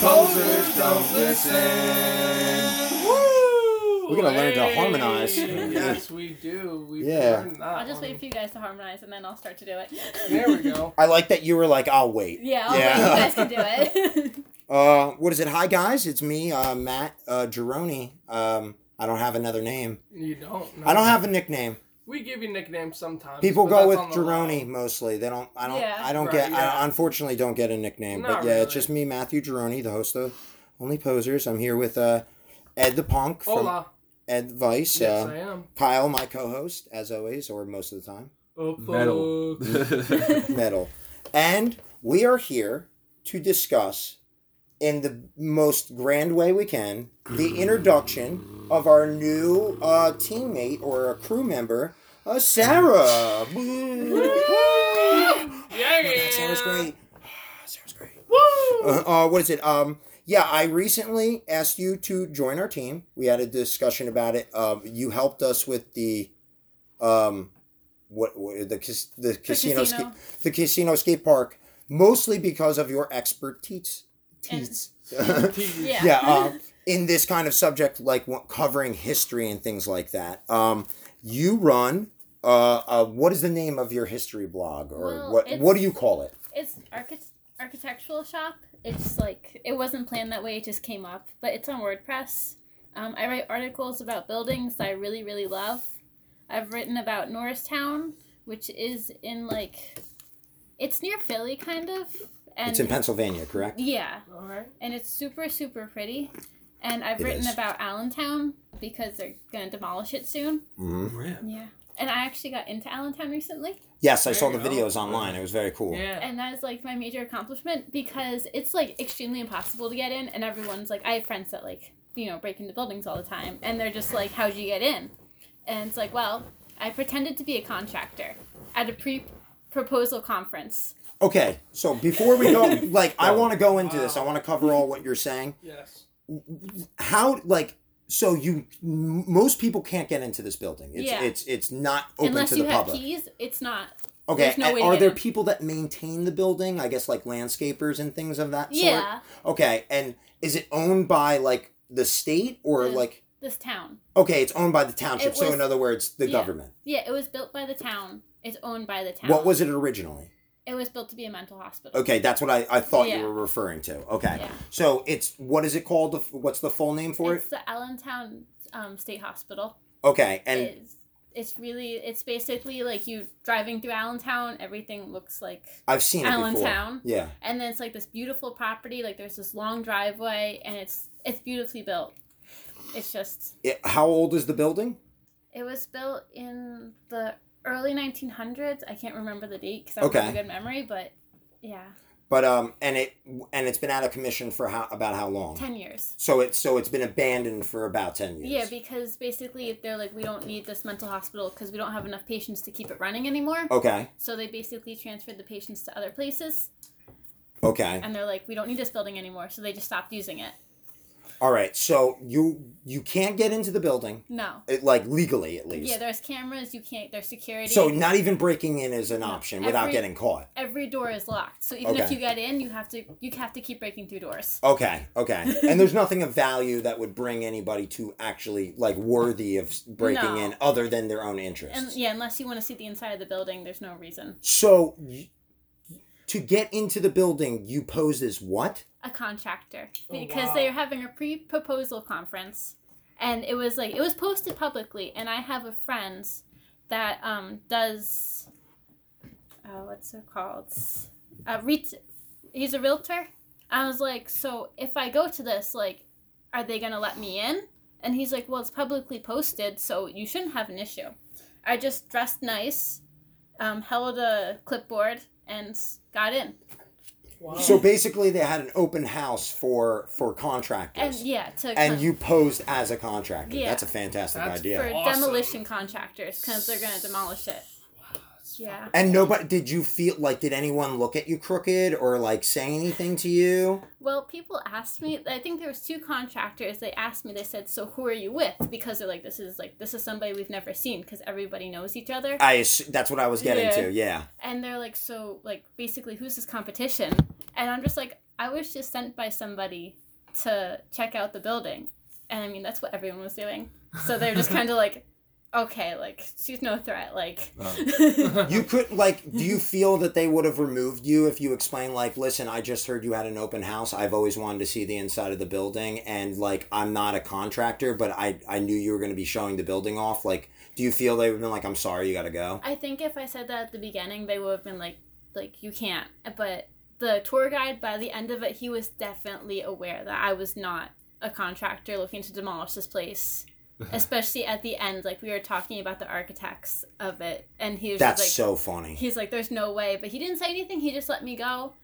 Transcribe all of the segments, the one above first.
Only posers don't listen. Woo! We're gonna learn to harmonize. Yes, we do. We Yeah. learned that I'll just one. wait for you guys to harmonize and then I'll start to do it. There we go. I like that you were like, I'll wait. Yeah, I'll Yeah. wait. You guys can do it. Uh, what is it? Hi guys, it's me, uh, Matt uh, Gironi. Um, I don't have another name. You don't. No. I don't have a nickname. We give you nicknames sometimes. People go with on the Gironi law. mostly. They don't. I don't. Yeah. I don't Right, get. yeah. I unfortunately don't get a nickname. but Not yeah, it's just me, Matthew Gironi, the host of Only Posers. I'm here with uh, Ed the Punk from Hola. Ed Vice. Yes, uh, I am. Kyle, my co-host, as always, or most of the time. Oh, Metal. metal. And we are here to discuss, in the most grand way we can, the introduction of our new uh, teammate or a crew member, uh, Sarah. Yeah. Sarah's great. Sarah's great. Woo! Uh, uh, what is it? Um, yeah, I recently asked you to join our team. We had a discussion about it. Um, you helped us with the, um, what, what the cas- the casino casino. the casino skate park, mostly because of your expertise. Teats. yeah. yeah, uh, in this kind of subject, like covering history and things like that. Um, you run. Uh, uh, what is the name of your history blog, or Well, what? What do you call it? It's archi- architectural shop. It's like it wasn't planned that way. It just came up, but it's on WordPress. Um, I write articles about buildings that I really really love. I've written about Norristown, which is in like, it's near Philly, kind of. And It's in Pennsylvania, correct? Yeah, All right. and it's super super pretty. And I've It written is. about Allentown because they're gonna demolish it soon. hmm Yeah. And I actually got into Allentown recently. Yes, I There saw the go. videos online. It was very cool. Yeah. and that is like my major accomplishment because it's like extremely impossible to get in and everyone's like i have friends that like you know break into buildings all the time and they're just like how'd you get in and it's like well i pretended to be a contractor at a pre-proposal conference Okay, so before we go, like, I want to go into this. I want to cover all what you're saying. Yes. How, like, so you, most people can't get into this building. It's Yeah. it's it's not open unless to you the have keys it's not Okay, no way are there in. people that maintain the building? I guess like landscapers and things of that sort. yeah Okay, and is it owned by like the state or The- like? this town Okay, it's owned by the township. It so in other words, the yeah. government. yeah it was built by the town it's owned by the town What was it originally? It was built to be a mental hospital Okay, that's what I, I thought Yeah. you were referring to. Okay, Yeah. so it's what is it called? What's the full name for it? it's the allentown um, state hospital Okay, and it's, it's really it's basically like you driving through Allentown, everything looks like I've seen it before. Allentown. Yeah. and then it's like this beautiful property, like there's this long driveway and it's it's beautifully built. It's just It, how old is the building? it was built in the early 1900s. I can't remember the date because I don't Okay. have a good memory, but yeah, But um, and it and it's been out of commission for how about how long? 10 years. So it's so it's been abandoned for about ten years. Yeah, because basically they're like we don't need this mental hospital because we don't have enough patients to keep it running anymore. Okay. So they basically transferred the patients to other places. Okay. and they're like, we don't need this building anymore, so they just stopped using it. All right. So you you can't get into the building, No. it, like legally at least. Yeah, there's cameras. You can't. There's security. so not even breaking in is an option without getting caught. every door is locked. So even if you get in, you have to you have to keep breaking through doors. Okay. Okay. and there's nothing of value that would bring anybody to actually like worthy of breaking No. in other than their own interests. And yeah, unless you want to see the inside of the building, there's no reason. So y- to get into the building, you pose as what? A contractor Oh, because wow. they're having a pre-proposal conference, and it was like it was posted publicly. And I have a friend that um does, oh, what's it called? Uh, re- he's a realtor. I was like, so if I go to this, like, are they gonna let me in? And he's like, well, it's publicly posted, so you shouldn't have an issue. I just dressed nice, um, held a clipboard, and got in. Wow. So basically, they had an open house for for And contractors, yeah, to and con- you posed as a contractor. Yeah. That's a fantastic That's idea. for Awesome. demolition contractors because they're gonna demolish it. Yeah. And nobody did you feel like did anyone look at you crooked or like say anything to you? Well, people asked me. I think there was two contractors. They asked me. They said, "So who are you with?" Because they're like, "This is like this is somebody we've never seen because everybody knows each other." I that's what I was getting Yeah. to. Yeah. And they're like, "So like basically, who's this competition?" And I'm just like, I was just sent by somebody to check out the building. And I mean, that's what everyone was doing. So they're just kind of like, okay, like, she's no threat. Like, You could like. Do you feel that they would have removed you if you explained like, listen, I just heard you had an open house. I've always wanted to see the inside of the building, and like, I'm not a contractor, but I I knew you were going to be showing the building off. Like, do you feel they would have been like, I'm sorry, you got to go? I think if I said that at the beginning, they would have been like, like, you can't. But the tour guide, by the end of it, he was definitely aware that I was not a contractor looking to demolish this place. Especially at the end, like we were talking about the architects of it, and he was That's just like, so funny. he's like, "There's no way," but he didn't say anything. He just let me go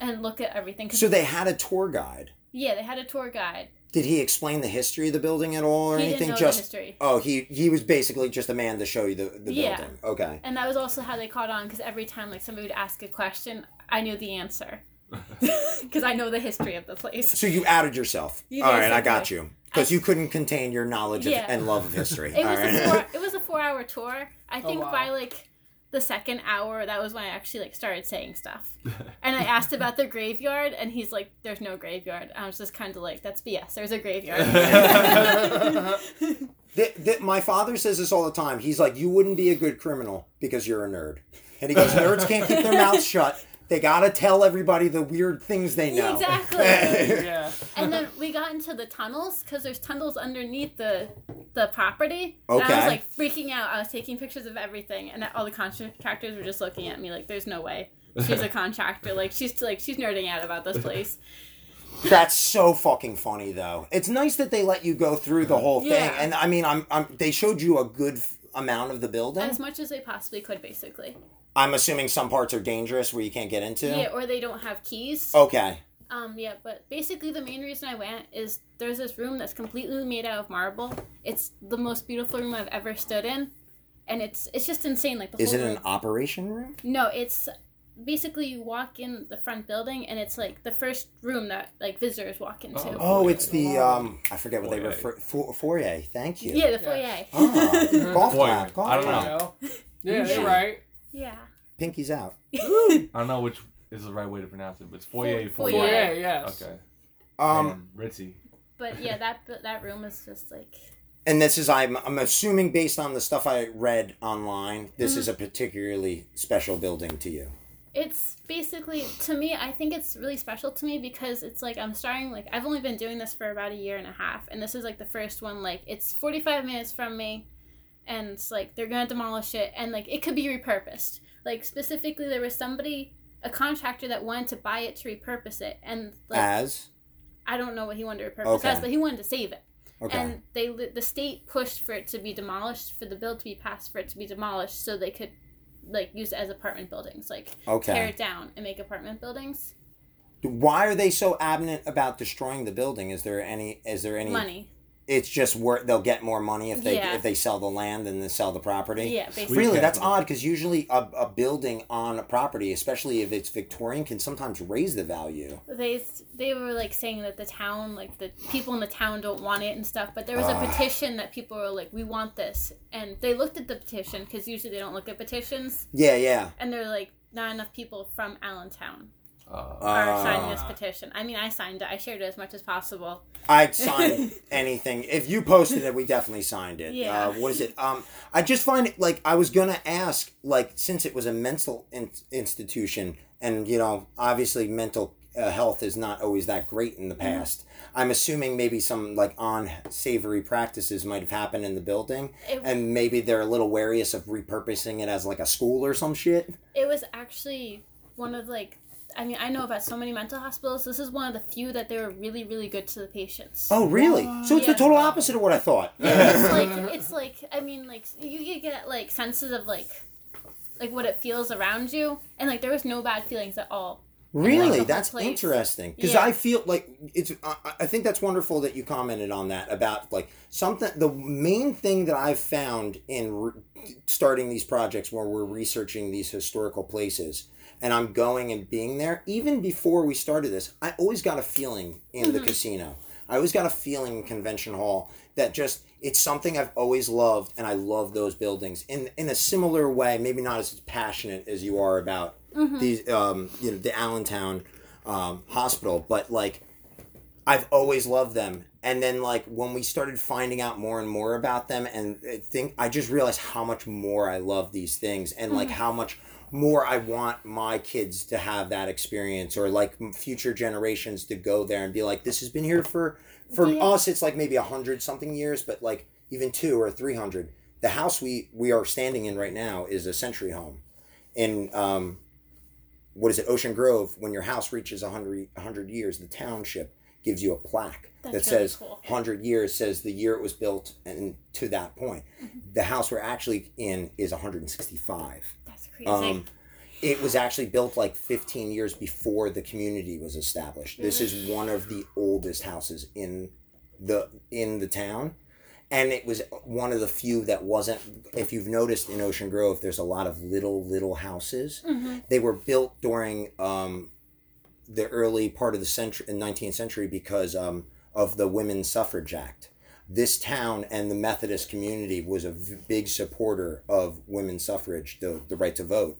and look at everything So they had a tour guide. yeah, they had a tour guide. Did he explain the history of the building at all, or He anything? Just the history. oh, he he was basically just a man to show you the the Yeah. building. Okay. And that was also how they caught on because every time like somebody would ask a question, I knew the answer because I know the history of the place. So you outed yourself. You all right, I got you because you couldn't contain your knowledge of, and love of history. It all was right. a four, it was a four hour tour. I oh, think wow. by like the second hour, that was when I actually like started saying stuff. And I asked about the graveyard, and he's like, "There's no graveyard." I was just kind of like, "That's BS. There's a graveyard." Th- th- my father says this all the time. He's like, you wouldn't be a good criminal because you're a nerd. And he goes, nerds can't keep their mouths shut. They gotta tell everybody the weird things they know. Exactly. yeah. and then we got into the tunnels because there's tunnels underneath the the property. And I was like freaking out. I was taking pictures of everything, and all the contractors were just looking at me like, "There's no way she's a contractor. Like she's like she's nerding out about this place." That's so fucking funny, though. It's nice that they let you go through the whole thing. Yeah. And I mean, I'm, I'm they showed you a good amount of the building. As much as they possibly could, basically. I'm assuming some parts are dangerous where you can't get into. Yeah, or they don't have keys. Okay. Um, yeah, but basically the main reason I went is there's this room that's completely made out of marble. It's the most beautiful room I've ever stood in, and it's it's just insane. Like the Is whole it room. an operation room? No, it's basically you walk in the front building, and it's like the first room that like visitors walk into. Oh. Oh, it's the um. I forget what they Foyer. refer. For, foyer. Thank you. Yeah, the foyer. Ah, golf Foyer. clap. Golf I don't clap. know. Know? Yeah, Yeah. you're right. Yeah. Pinky's out. I don't know which is the right way to pronounce it, but it's foyer. Fo- Foyer. foyer. Yeah, yes. Okay. Um, and Ritzy. But yeah, that that room is just like and this is I'm I'm assuming based on the stuff I read online, this Mm-hmm. is a particularly special building to you. it's basically to me i think it's really special to me because it's like i'm starting like i've only been doing this for about a year and a half and this is like the first one like it's 45 minutes from me and it's like they're gonna demolish it and like it could be repurposed like specifically there was somebody a contractor that wanted to buy it to repurpose it and like As i don't know what he wanted to repurpose Okay. as but he wanted to save it okay, and they the state pushed for it to be demolished for the bill to be passed for it to be demolished so they could like use it as apartment buildings like okay. tear it down and make apartment buildings. Why are they so adamant about destroying the building? Is there any? Is there any? Money. It's just where they'll get more money if they Yeah. if they sell the land than they sell the property. Yeah, basically. Really, that's odd because usually a, a building on a property, especially if it's Victorian, can sometimes raise the value. They they were like saying that the town, like the people in the town, don't want it and stuff. But there was a ah. petition that people were like, "We want this," and they looked at the petition because usually they don't look at petitions, Yeah, yeah. and they're like, "Not enough people from Allentown Uh, are Uh, signing this petition." I mean, I signed it. I shared it as much as possible. I'd sign anything. If you posted it, we definitely signed it. Yeah. Uh, what is it? Um, I just find it like I was gonna ask, like, since it was a mental in- institution, and you know, obviously, mental uh, health is not always that great in the Mm-hmm. past. I'm assuming maybe some like unsavory practices might have happened in the building, It- and maybe they're a little wary of repurposing it as like a school or some shit. It was actually one of like. I mean, I know about so many mental hospitals. This is one of the few that they were really, really good to the patients. Oh, really? So it's the total opposite of what I thought. Yeah, it's like it's like I mean like you, you get like senses of like like what it feels around you and like there was no bad feelings at all. Really, that's place. interesting because Yeah. I feel like it's. I, I think that's wonderful that you commented on that about like something. The main thing that I've found in re- starting these projects where we're researching these historical places, and I'm going and being there. Even before we started this, I always got a feeling in the casino. I always got a feeling in convention hall that just it's something I've always loved, and I love those buildings in in a similar way. Maybe not as passionate as you are about these, um, you know, the Allentown. um, hospital, but like I've always loved them. And then like when we started finding out more and more about them, and I think I just realized how much more I love these things, and like how much more I want my kids to have that experience, or like future generations to go there and be like, this has been here for for Yeah. us. It's like maybe a hundred something years, but like even two or three hundred. The house we we are standing in right now is a century home, in um, what is it, Ocean Grove? When your house reaches 100, 100 years, the township gives you a plaque That's that really says cool. 100 years says the year it was built and to that point. Mm-hmm. The house we're actually in is 165. Crazy. Um, it was actually built like 15 years before the community was established. This is one of the oldest houses in the in the town. And it was one of the few that wasn't if you've noticed in Ocean Grove there's a lot of little little houses. Mhm. They were built during um, the early part of the century, 19th century, because um, of the Women's Suffrage Act. This town and the Methodist community was a v- big supporter of women's suffrage, the, the right to vote.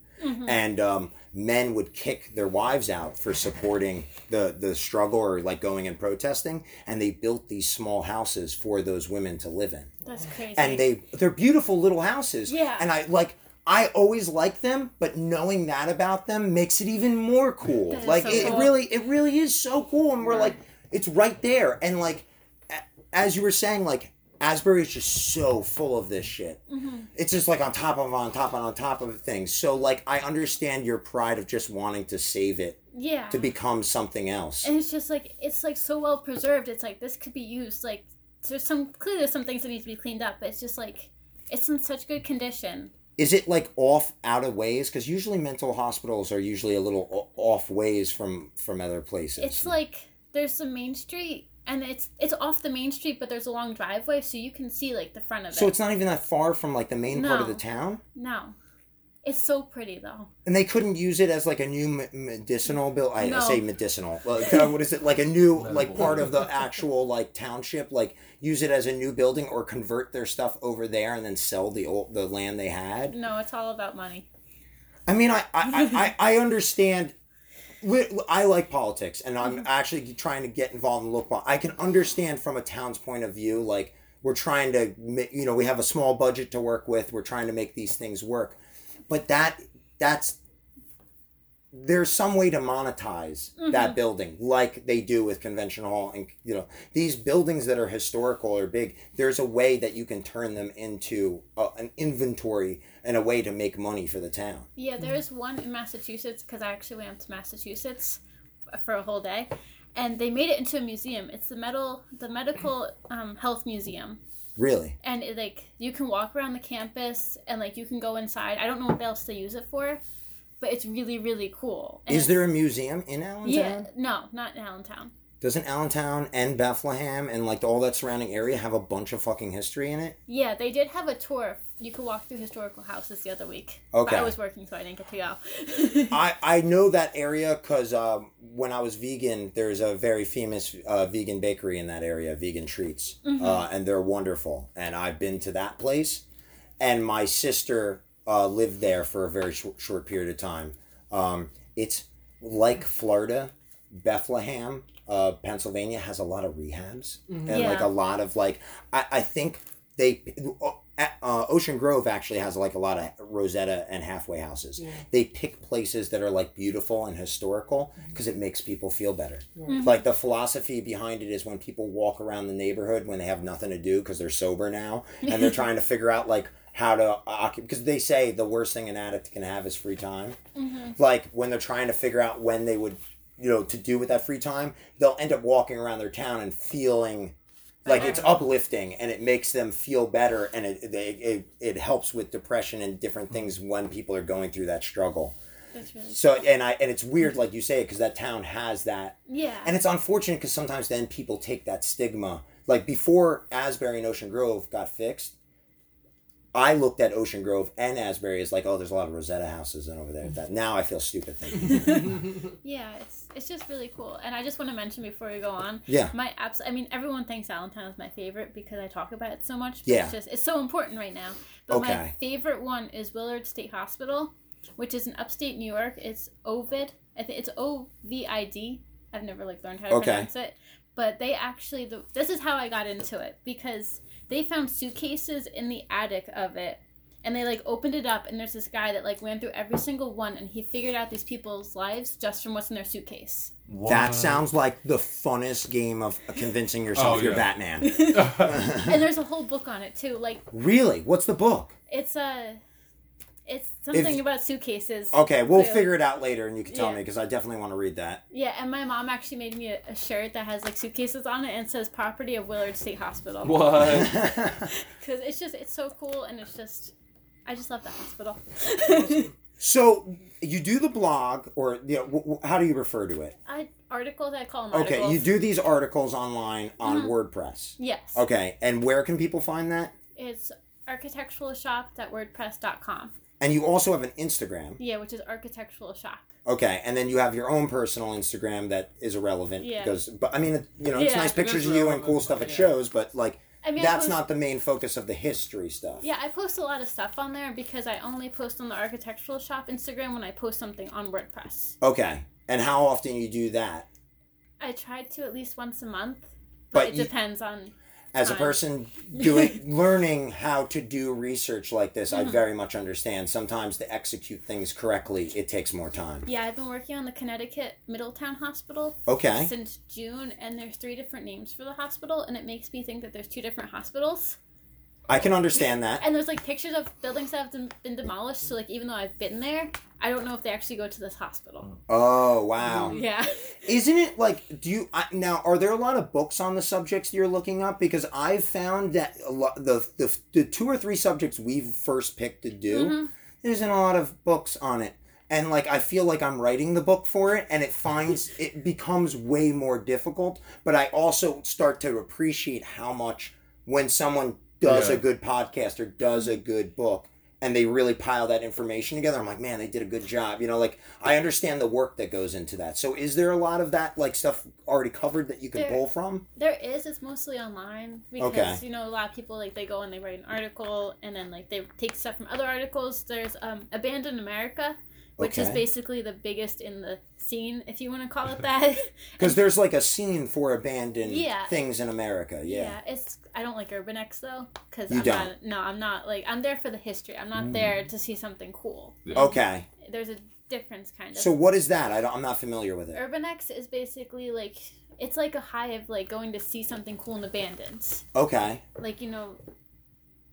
And um, men would kick their wives out for supporting the, the struggle or like going and protesting. And they built these small houses for those women to live in That's crazy. and they they're beautiful little houses. Yeah. And I like I always like them, but knowing that about them makes it even more cool. That is Like so it, it really it really is so cool and we're like it's right there and like a- as you were saying like Asbury is just so full of this shit. Mm-hmm. It's just like on top of on top of on top of things. So like I understand your pride of just wanting to save it yeah. to become something else. and it's just like it's like so well preserved. It's like this could be used. Like there's some clearly there's some things that need to be cleaned up, but it's just like it's in such good condition. is it like off out of ways because usually mental hospitals are usually a little off ways from from other places It's like there's the main street and it's it's off the main street, but there's a long driveway, so you can see like the front of it. so it's not even that far from like the main part of the town no, it's so pretty though. and they couldn't use it as like a new medicinal bill I, I No. say medicinal like, uh, what is it like a new like part of the actual like township like use it as a new building or convert their stuff over there and then sell the old the land they had No, it's all about money. I mean, I I, I, I I understand. I like politics, and I'm mm-hmm. actually trying to get involved in local. I can understand from a town's point of view, like we're trying to, you know, we have a small budget to work with. We're trying to make these things work, but that that's there's some way to monetize that building like they do with convention hall and you know these buildings that are historical or big there's a way that you can turn them into a, an inventory and a way to make money for the town. Yeah, there's one in Massachusetts because I actually went to Massachusetts for a whole day, and they made it into a museum. It's the metal, the medical um, health museum, really? And it, like you can walk around the campus and like you can go inside. I don't know what else they use it for, but it's really really cool. And Is there a museum in Allentown? Yeah, no, not in Allentown. Doesn't Allentown and Bethlehem and like all that surrounding area have a bunch of fucking history in it? Yeah, they did have a tour. You could walk through historical houses the other week. Okay. But I was working, so I didn't get to go. I, I know that area because um, when I was vegan, there's a very famous uh, vegan bakery in that area, Vegan Treats, uh, and they're wonderful. And I've been to that place, and my sister uh, lived there for a very short, short period of time. Um, it's like Florida, Bethlehem, uh, Pennsylvania has a lot of rehabs and like a lot of like I, I think they uh, Ocean Grove actually has like a lot of Rosetta and halfway houses. They pick places that are like beautiful and historical because it makes people feel better. Like the philosophy behind it is when people walk around the neighborhood when they have nothing to do because they're sober now and they're trying to figure out like how to occupy because they say the worst thing an addict can have is free time. Mm-hmm. Like when they're trying to figure out when they would you know to do with that free time, they'll end up walking around their town and feeling like it's uh-huh. uplifting and it makes them feel better and it, it, it, it helps with depression and different things when people are going through that struggle. That's really so and i and it's weird like you say because that town has that. Yeah. and it's unfortunate because sometimes then people take that stigma. Like before asbury and ocean grove got fixed i looked at ocean grove and asbury as like oh there's a lot of rosetta houses and over there that now i feel stupid thinking Yeah, it's it's just really cool. And I just want to mention before we go on, yeah my apps. I mean, everyone thinks Allentown is my favorite because I talk about it so much. Yeah. It's just it's so important right now. But my favorite one is Willard State Hospital, which is in upstate New York. It's Ovid I think it's O V I D. I've never like learned how to Okay. pronounce it, but they actually the this is how I got into it because they found suitcases in the attic of it. And they like opened it up, and there's this guy that like ran through every single one, and he figured out these people's lives just from what's in their suitcase. That sounds like the funnest game of convincing oh, yourself Oh, you're yeah. Batman. and there's a whole book on it too. Like really? What's the book? it's a, it's something If- about suitcases. Okay, we'll So- figure it out later, and you can tell Yeah. me because I definitely want to read that. Yeah, and my mom actually made me a, a shirt that has like suitcases on it and says "Property of Willard State Hospital" what? because it's just it's so cool and it's just I just love the hospital. so you do the blog, or you know, w- w- how do you refer to it? I articles I call them Okay, articles. you do these articles online on Mhm. WordPress. Yes. Okay, and where can people find that? It's architecturalshop.wordpress.com. And you also have an Instagram. Yeah, which is architectural shop. Okay, and then you have your own personal Instagram that is irrelevant Yeah. because, but I mean, it- you know, it's Yeah, nice pictures of you and cool stuff it yeah. shows, but like I mean, I that's post- not the main focus of the history stuff. Yeah, I post a lot of stuff on there because I only post on the architectural shop Instagram when I post something on WordPress. Okay, and how often you do that? I try to at least once a month, But but, it you- depends on. As a person doing learning how to do research like this, I Mhm. very much understand. Sometimes to execute things correctly, it takes more time. Yeah, I've been working on the Connecticut Middletown Hospital Okay. since June, and there's three different names for the hospital, and it makes me think that there's two different hospitals. I can understand that. And there's like pictures of buildings that have been demolished, so like even though I've been there, I don't know if they actually go to this hospital. Oh wow! Yeah. Isn't it like? Do you I, now? Are there a lot of books on the subjects you're looking up? Because I've found that a lot the the, the two or three subjects we've first picked to do, Mhm. there isn't a lot of books on it, and like I feel like I'm writing the book for it, and it finds it becomes way more difficult. But I also start to appreciate how much when someone does Yeah. a good podcast or does a good book. And they really pile that information together. I'm like, man, they did a good job. You know, like I understand the work that goes into that. So, is there a lot of that like stuff already covered that you can There- pull from? There is. It's mostly online because Okay. you know a lot of people like they go and they write an article and then like they take stuff from other articles. There's um Abandoned America, which is basically the biggest in the scene, if you want to call it that. Because there's like a scene for abandoned Yeah. things in America. Yeah. yeah, it's. I don't like Urbex though because You I'm don't? not. No, I'm not like I'm there for the history. I'm not there to see something cool. Okay. There's a difference kind of. So, what is that? I don't, I'm not familiar with it. Urbex is basically like it's like a high of like going to see something cool and abandoned. Okay. Like you know,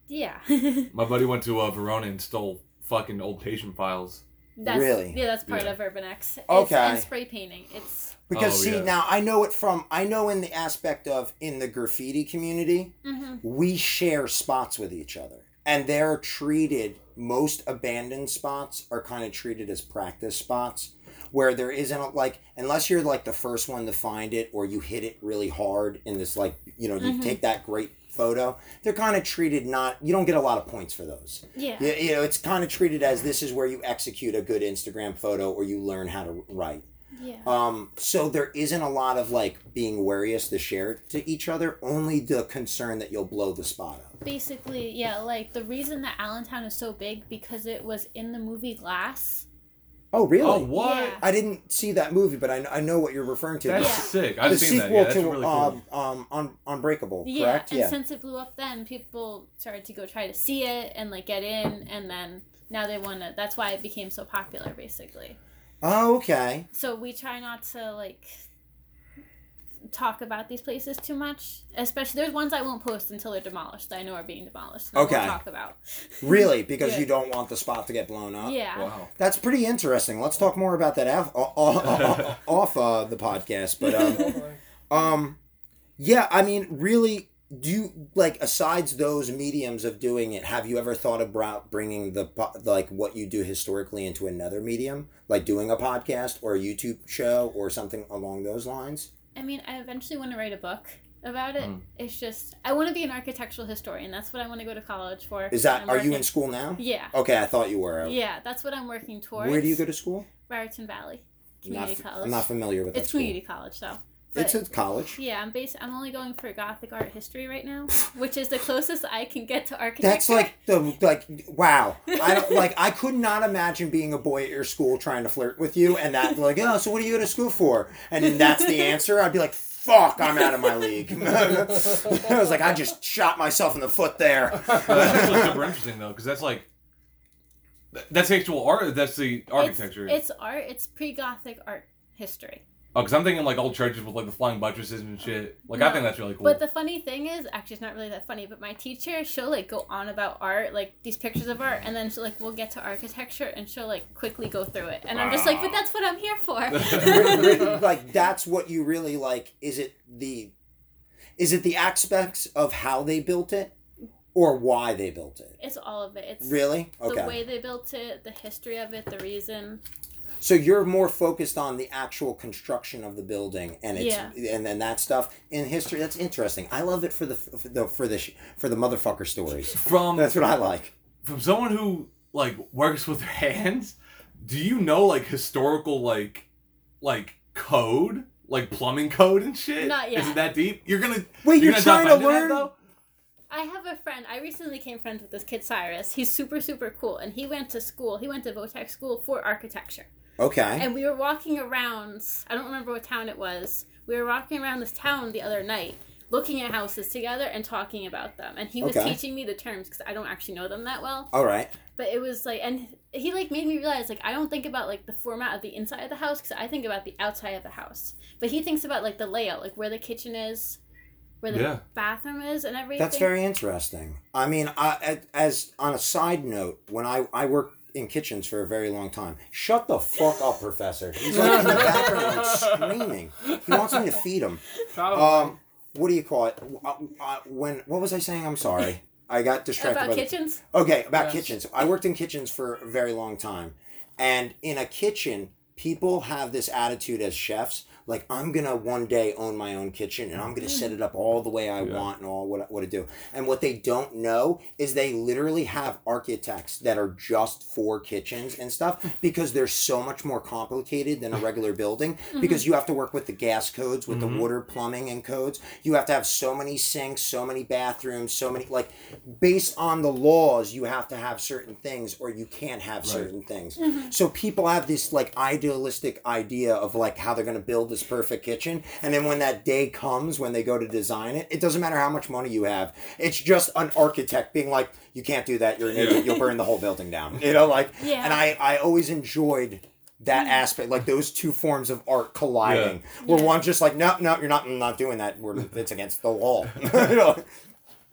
yeah. My buddy went to uh, Verona and stole fucking old patient files. That's, Really? Yeah, that's part Yeah. of Urbex. It's, Okay. And spray painting. It's. Because Oh, see, yeah. now I know it from I know in the aspect of in the graffiti community, hmm we share spots with each other, and they're treated. Most abandoned spots are kind of treated as practice spots, where there isn't a, like unless you're like the first one to find it or you hit it really hard in this like you know you Mhm. take that great photo. They're kind of treated not. You don't get a lot of points for those. Yeah. You, you know, it's kind of treated as this is where you execute a good Instagram photo or you learn how to write. Yeah. Um, so there isn't a lot of like being warious to share to each other. Only the concern that you'll blow the spot up. Basically, yeah. Like the reason that Allentown is so big because it was in the movie Glass. Oh, really? Oh, what? Yeah. I didn't see that movie, but I, I know what you're referring to. That's Yeah. sick. the I've seen that. sequel Yeah, that's to really cool. um, um, Un- Unbreakable, Yeah, correct? and Yeah. since it blew up, then people started to go try to see it and like get in, and then now they want to. That's why it became so popular, basically. Oh, okay. So we try not to like talk about these places too much. Especially there's ones I won't post until they're demolished. That I know are being demolished. and I won't Okay. talk about. Really? Because Yeah. you don't want the spot to get blown up? Yeah. Wow. That's pretty interesting. Let's talk more about that off, off, off uh, the podcast. But um, Um, yeah, I mean, really, do you like asides those mediums of doing it? Have you ever thought about bringing the like what you do historically into another medium, like doing a podcast or a YouTube show or something along those lines? I mean, I eventually want to write a book about it. Mm. It's just I want to be an architectural historian. That's what I want to go to college for. Is that are you in school now? Yeah. Okay, I thought you were. Yeah, that's what I'm working towards. Where do you go to school? Raritan Valley Not Community f- College. I'm not familiar with that It's school. community college though. It's a college. Yeah, I'm bas- I'm only going for Gothic art history right now, which is the closest I can get to architecture. That's like the like wow. I don't like I could not imagine being a boy at your school trying to flirt with you and that like, oh, so what are you going to school for? And then that's the answer. I'd be like, fuck, I'm out of my league. I was like, I just shot myself in the foot there. That's actually super interesting though, because that's like that's actual art. That's the It's- architecture. It's, art. It's pre-Gothic art history. Oh, because I'm thinking like old churches with like the flying buttresses and shit. Like I think that's really cool. But the funny thing is, actually, it's not really that funny. But my teacher, she'll like go on about art, like these pictures of art, and then she'll like we'll get to architecture, and she'll like quickly go through it, and I'm just like, but that's what I'm here for. like that's what you really like. Is it the is it the aspects of how they built it or why they built it? it's all of it. It's Really? the way they built it, the history of it, the reason. So you're more focused on the actual construction of the building and it's Yeah. and then that stuff in history. That's interesting. I love it for the for the for the, sh- for the motherfucker stories. from That's what I like. from someone who like works with their hands, do you know like historical like like code, like plumbing code and shit? Not yet. Is it that deep? You're gonna Wait, you're gonna trying to into that, learn? I have a friend. I recently came friends with this kid Cyrus. He's super super cool, and he went to school. He went to Votech school for architecture. Okay. And we were walking around, I don't remember what town it was. We were walking around this town the other night, looking at houses together and talking about them. And he was Okay. teaching me the terms because I don't actually know them that well. All right. But it was like, and he like made me realize like I don't think about like the format of the inside of the house because I think about the outside of the house. But he thinks about like the layout, like where the kitchen is, where the Yeah. bathroom is, and everything. That's very interesting. I mean, I, as on a side note, when I I worked in kitchens for a very long time. Shut the fuck up, Professor. He's like in the background like, screaming. He wants me to feed him. Um, what do you call it? Uh, uh, when what was I saying? I'm sorry. I got distracted. about by the- kitchens. Okay, about Yes. kitchens. I worked in kitchens for a very long time. And in a kitchen, people have this attitude as chefs like I'm gonna one day own my own kitchen and I'm gonna set it up all the way I Yeah. want and all what what to do. And what they don't know is they literally have architects that are just for kitchens and stuff hmm. because they're so much more complicated than a hmm. regular building hmm. because you have to work with the gas codes, with Mhm. the water plumbing and codes. You have to have so many sinks, so many bathrooms, so many like based on the laws you have to have certain things or you can't have Right. certain things. Mm-hmm. So people have this like idealistic idea of like how they're to build this perfect kitchen. And then when that day comes when they go to design it it doesn't matter how much money you have. It's just an architect being like you can't do that. You're an idiot. You'll burn the whole building down. You know like Yeah. and I I always enjoyed that aspect like those two forms of art colliding. Where Yeah. one's just like no no you're not I'm not doing that. We're, it's against the law you know?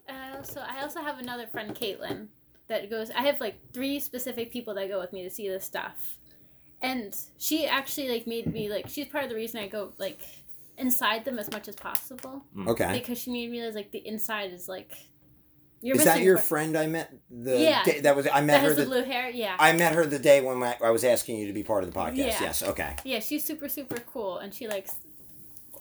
Uh, so I also have another friend, Caitlin, that goes. I have like three specific people that go with me to see this stuff, and she actually like made me like. She's part of the reason I go like inside them as much as possible mm. okay because she made me realize like the inside is like. You're is that your part- friend I met the Yeah. day, that was I met that her has the the, blue hair? Yeah. I met her the day when I I was asking you to be part of the podcast Yeah. yes okay Yeah, she's super super cool, and she likes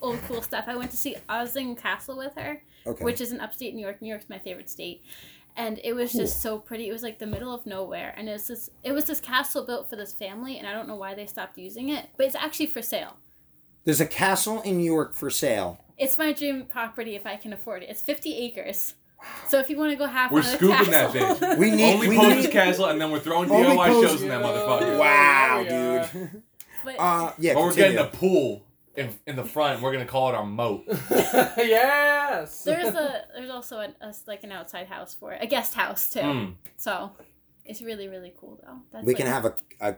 old cool stuff. I went to see Osing Castle with her, okay which is in upstate New York. New York's my favorite state, and it was just so pretty. It was like the middle of nowhere, and it was this it was this castle built for this family, and I don't know why they stopped using it, but it's actually for sale. there's a castle in New York for sale It's my dream property if I can afford it. It's fifty acres. So if you want to go half We're on the scooping that castle, bitch. we need Only we Poses need Castle, and then we're throwing DIY Pose- shows in that motherfucker. wow Yeah. dude but uh yeah Or we're getting a pool in, in the front. We're gonna call it our moat. yes. there's a there's also a, a like an outside house for it, a guest house too. Mm. So it's really really cool though. That's we like- can have a, a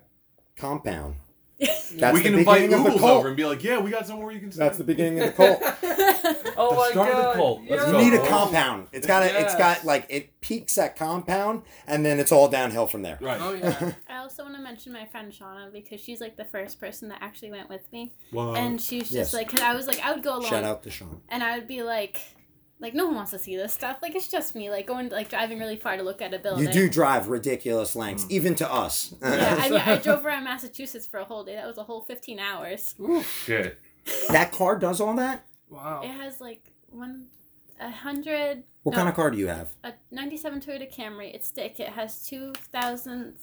compound That's That's we can invite beginning of the Oogles over and be like, "Yeah, we got somewhere you can." Stay. that's the beginning of the cult oh The my start of the cult. Let's you need a compound it's got a, it's got like it peaks at compound and then it's all downhill from there Right. Oh yeah. I also want to mention my friend Shauna because she's like the first person that actually went with me, Whoa. and she's just yes. like, cause I was like, I would go along." shout out to Sean and I would be like, like no one wants to see this stuff. Like it's just me, like going like driving really far to look at a building. you do drive ridiculous lengths mm. even to us Yeah, I, mean, I drove around Massachusetts for a whole day. That was a whole fifteen hours. Shit. that car does all that Wow. It has like one, a hundred, what No. kind of car do you have a ninety-seven Toyota Camry. It's thick. It has two thousand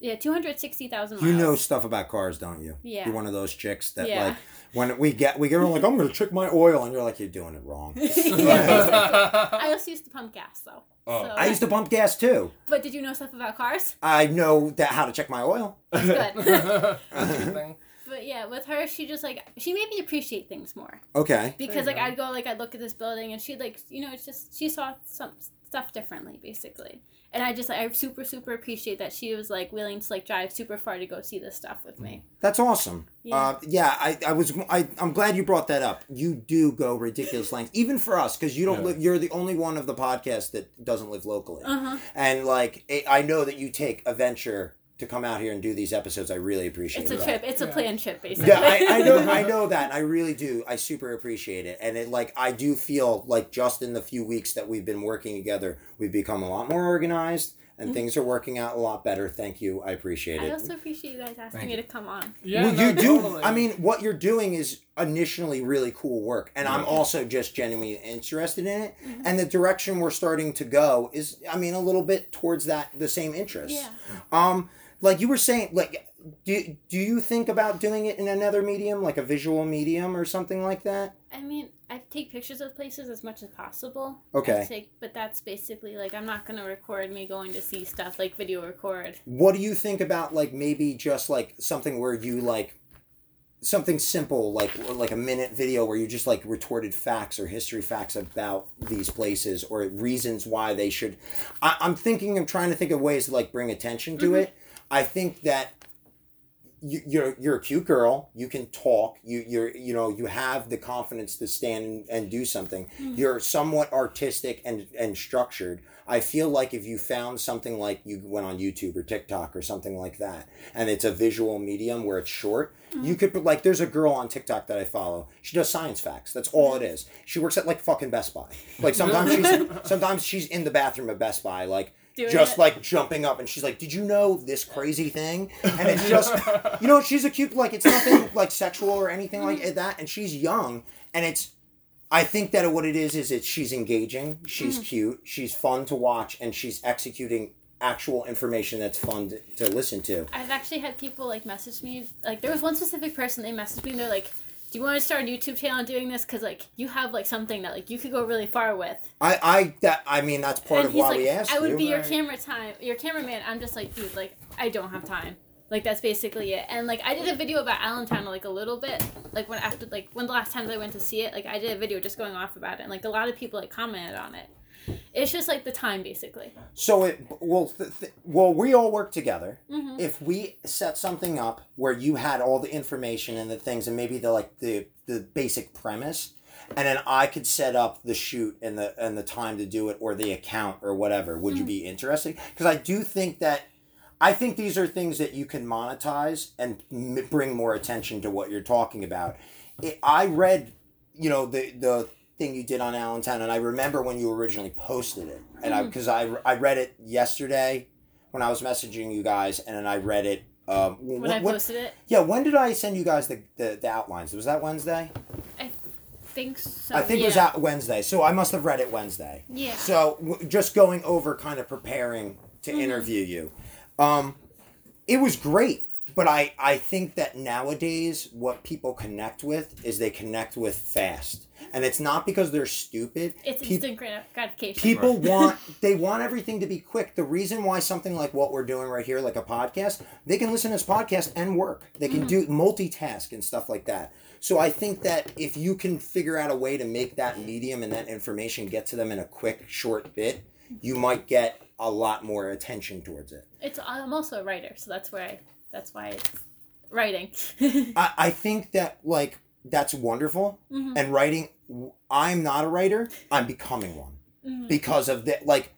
Yeah, two hundred sixty thousand miles. You know stuff about cars, don't you? Yeah. You're one of those chicks that Yeah. like when we get we get like I'm gonna check my oil and you're like you're doing it wrong. yeah, basically. I also used to pump gas though. Oh. So- I used to pump gas too. But did you know stuff about cars? I know that how to check my oil. That's good. That's a good thing. but yeah, with her, she just like she made me appreciate things more Okay. because like you go. I'd go like I'd look at this building and she'd like you know it's just she saw some stuff differently basically. And I just like I super super appreciate that she was like willing to like drive super far to go see this stuff with me. That's awesome. Yeah. Uh, yeah, I, I was I, I'm glad you brought that up. You do go ridiculous lengths, even for us, because you don't Yeah. live. You're the only one of the podcast that doesn't live locally, Uh huh. and like it, I know that you take a venture to come out here and do these episodes. I really appreciate It's a that. trip. It's a Yeah. planned trip basically. Yeah, I, I know, I know that. I really do. I super appreciate it, and it like I do feel like just in the few weeks that we've been working together, we've become a lot more organized, and things are working out a lot better. Thank you. I appreciate it. I also appreciate you guys asking Thank me you. to come on. Yeah, well, no, you do. totally. I mean, what you're doing is initially really cool work, and I'm also just genuinely interested in it. Mhm. And the direction we're starting to go is, I mean, a little bit towards that the same interest. Yeah. Um, like you were saying, like, do do you think about doing it in another medium, like a visual medium or something like that? I mean, I take pictures of places as much as possible. Okay. Take, but that's basically like I'm not gonna record me going to see stuff like video record. What do you think about like maybe just like something where you like something simple like like a minute video where you just like retorted facts or history facts about these places or reasons why they should I, i'm thinking i'm trying to think of ways to like bring attention to Mhm. it i think that you, you're you're a cute girl. You can talk. You you're you know you have the confidence to stand and, and do something. Mhm. you're somewhat artistic and and structured. I feel like if you found something like you went on youtube or tiktok or something like that and it's a visual medium where it's short you could like there's a girl on tiktok that i follow. She does science facts. That's all it is. She works at like fucking best buy. Like sometimes she's sometimes she's in the bathroom at best buy like Doing just it. like jumping up and she's like did you know this crazy thing and it's just you know she's a cute like it's nothing like sexual or anything like mm-hmm. that and she's young and it's i think that what it is is it's she's engaging she's mm-hmm. cute she's fun to watch and she's executing actual information that's fun to, to listen to I've actually had people like message me. Like there was one specific person they messaged me. and They're like, "Do you want to start a YouTube channel doing this? Because like you have like something that like you could go really far with." i i that i mean that's part and of he's why like, we asked "I would you be your camera time, your cameraman." I'm just like, dude, like I don't have time. Like that's basically it. And like I did a video about Allentown like a little bit. Like when after like when the last times I went to see it, like I did a video just going off about it. And like a lot of people like commented on it. It's just like the time basically. so it well th- th- well we all work together. Hmm if we set something up where you had all the information and the things and maybe the like the the basic premise and then I could set up the shoot and the and the time to do it or the account or whatever would you be interested? Because I do think that I think these are things that you can monetize and m- bring more attention to what you're talking about. It, I read you know the the thing you did on Allentown and I remember when you originally posted it and I because I I read it yesterday when I was messaging you guys, and then I read it. Um, When when, I when- posted it, yeah, when did I send you guys the, the, the outlines? Was that Wednesday? I think so. I think yeah. it was out Wednesday, so I must have read it Wednesday. Yeah. So w- just going over, kind of preparing to Mhm. interview you, um, it was great. But I I think that nowadays what people connect with is they connect with fast, and it's not because they're stupid. It's Peop- instant grat- gratification. People want they want everything to be quick. The reason why something like what we're doing right here, like a podcast, they can listen to this podcast and work. They can mm-hmm. do multitask and stuff like that. So I think that if you can figure out a way to make that medium and that information get to them in a quick, short bit, you might get a lot more attention towards it. It's I'm also a writer, so that's where I that's why it's writing. I, I think that like that's wonderful. Mhm. And writing, I'm not a writer. I'm becoming one. Mhm. because of that like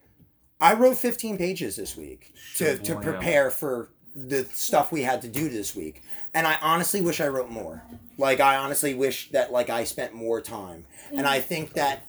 i wrote 15 pages this week to, to Wow. prepare for the stuff we had to do this week and i honestly wish i wrote more like i honestly wish that like i spent more time and i think that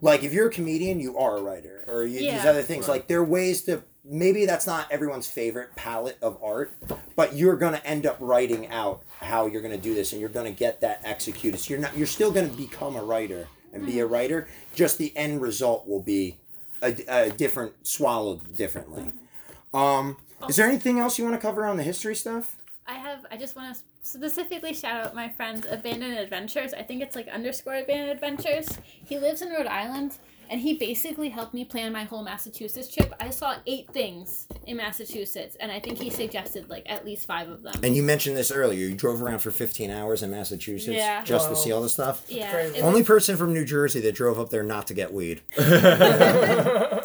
like if you're a comedian you are a writer or you, these other things Right. like there are ways to maybe that's not everyone's favorite palette of art but you're going to end up writing out how you're going to do this and you're going to get that executed so you're not you're still going to become a writer and be a writer just the end result will be a, a different swallowed differently um Is there anything else you want to cover on the history stuff? I have. I just want to specifically shout out my friend Abandoned Adventures. I think it's like underscore Abandoned Adventures. He lives in Rhode Island, and he basically helped me plan my whole Massachusetts trip. I saw eight things in Massachusetts, and I think he suggested like at least five of them. And you mentioned this earlier. You drove around for 15 hours in Massachusetts Yeah. just to see all this stuff. yeah, crazy. it Only was, person from New Jersey that drove up there not to get weed. yeah,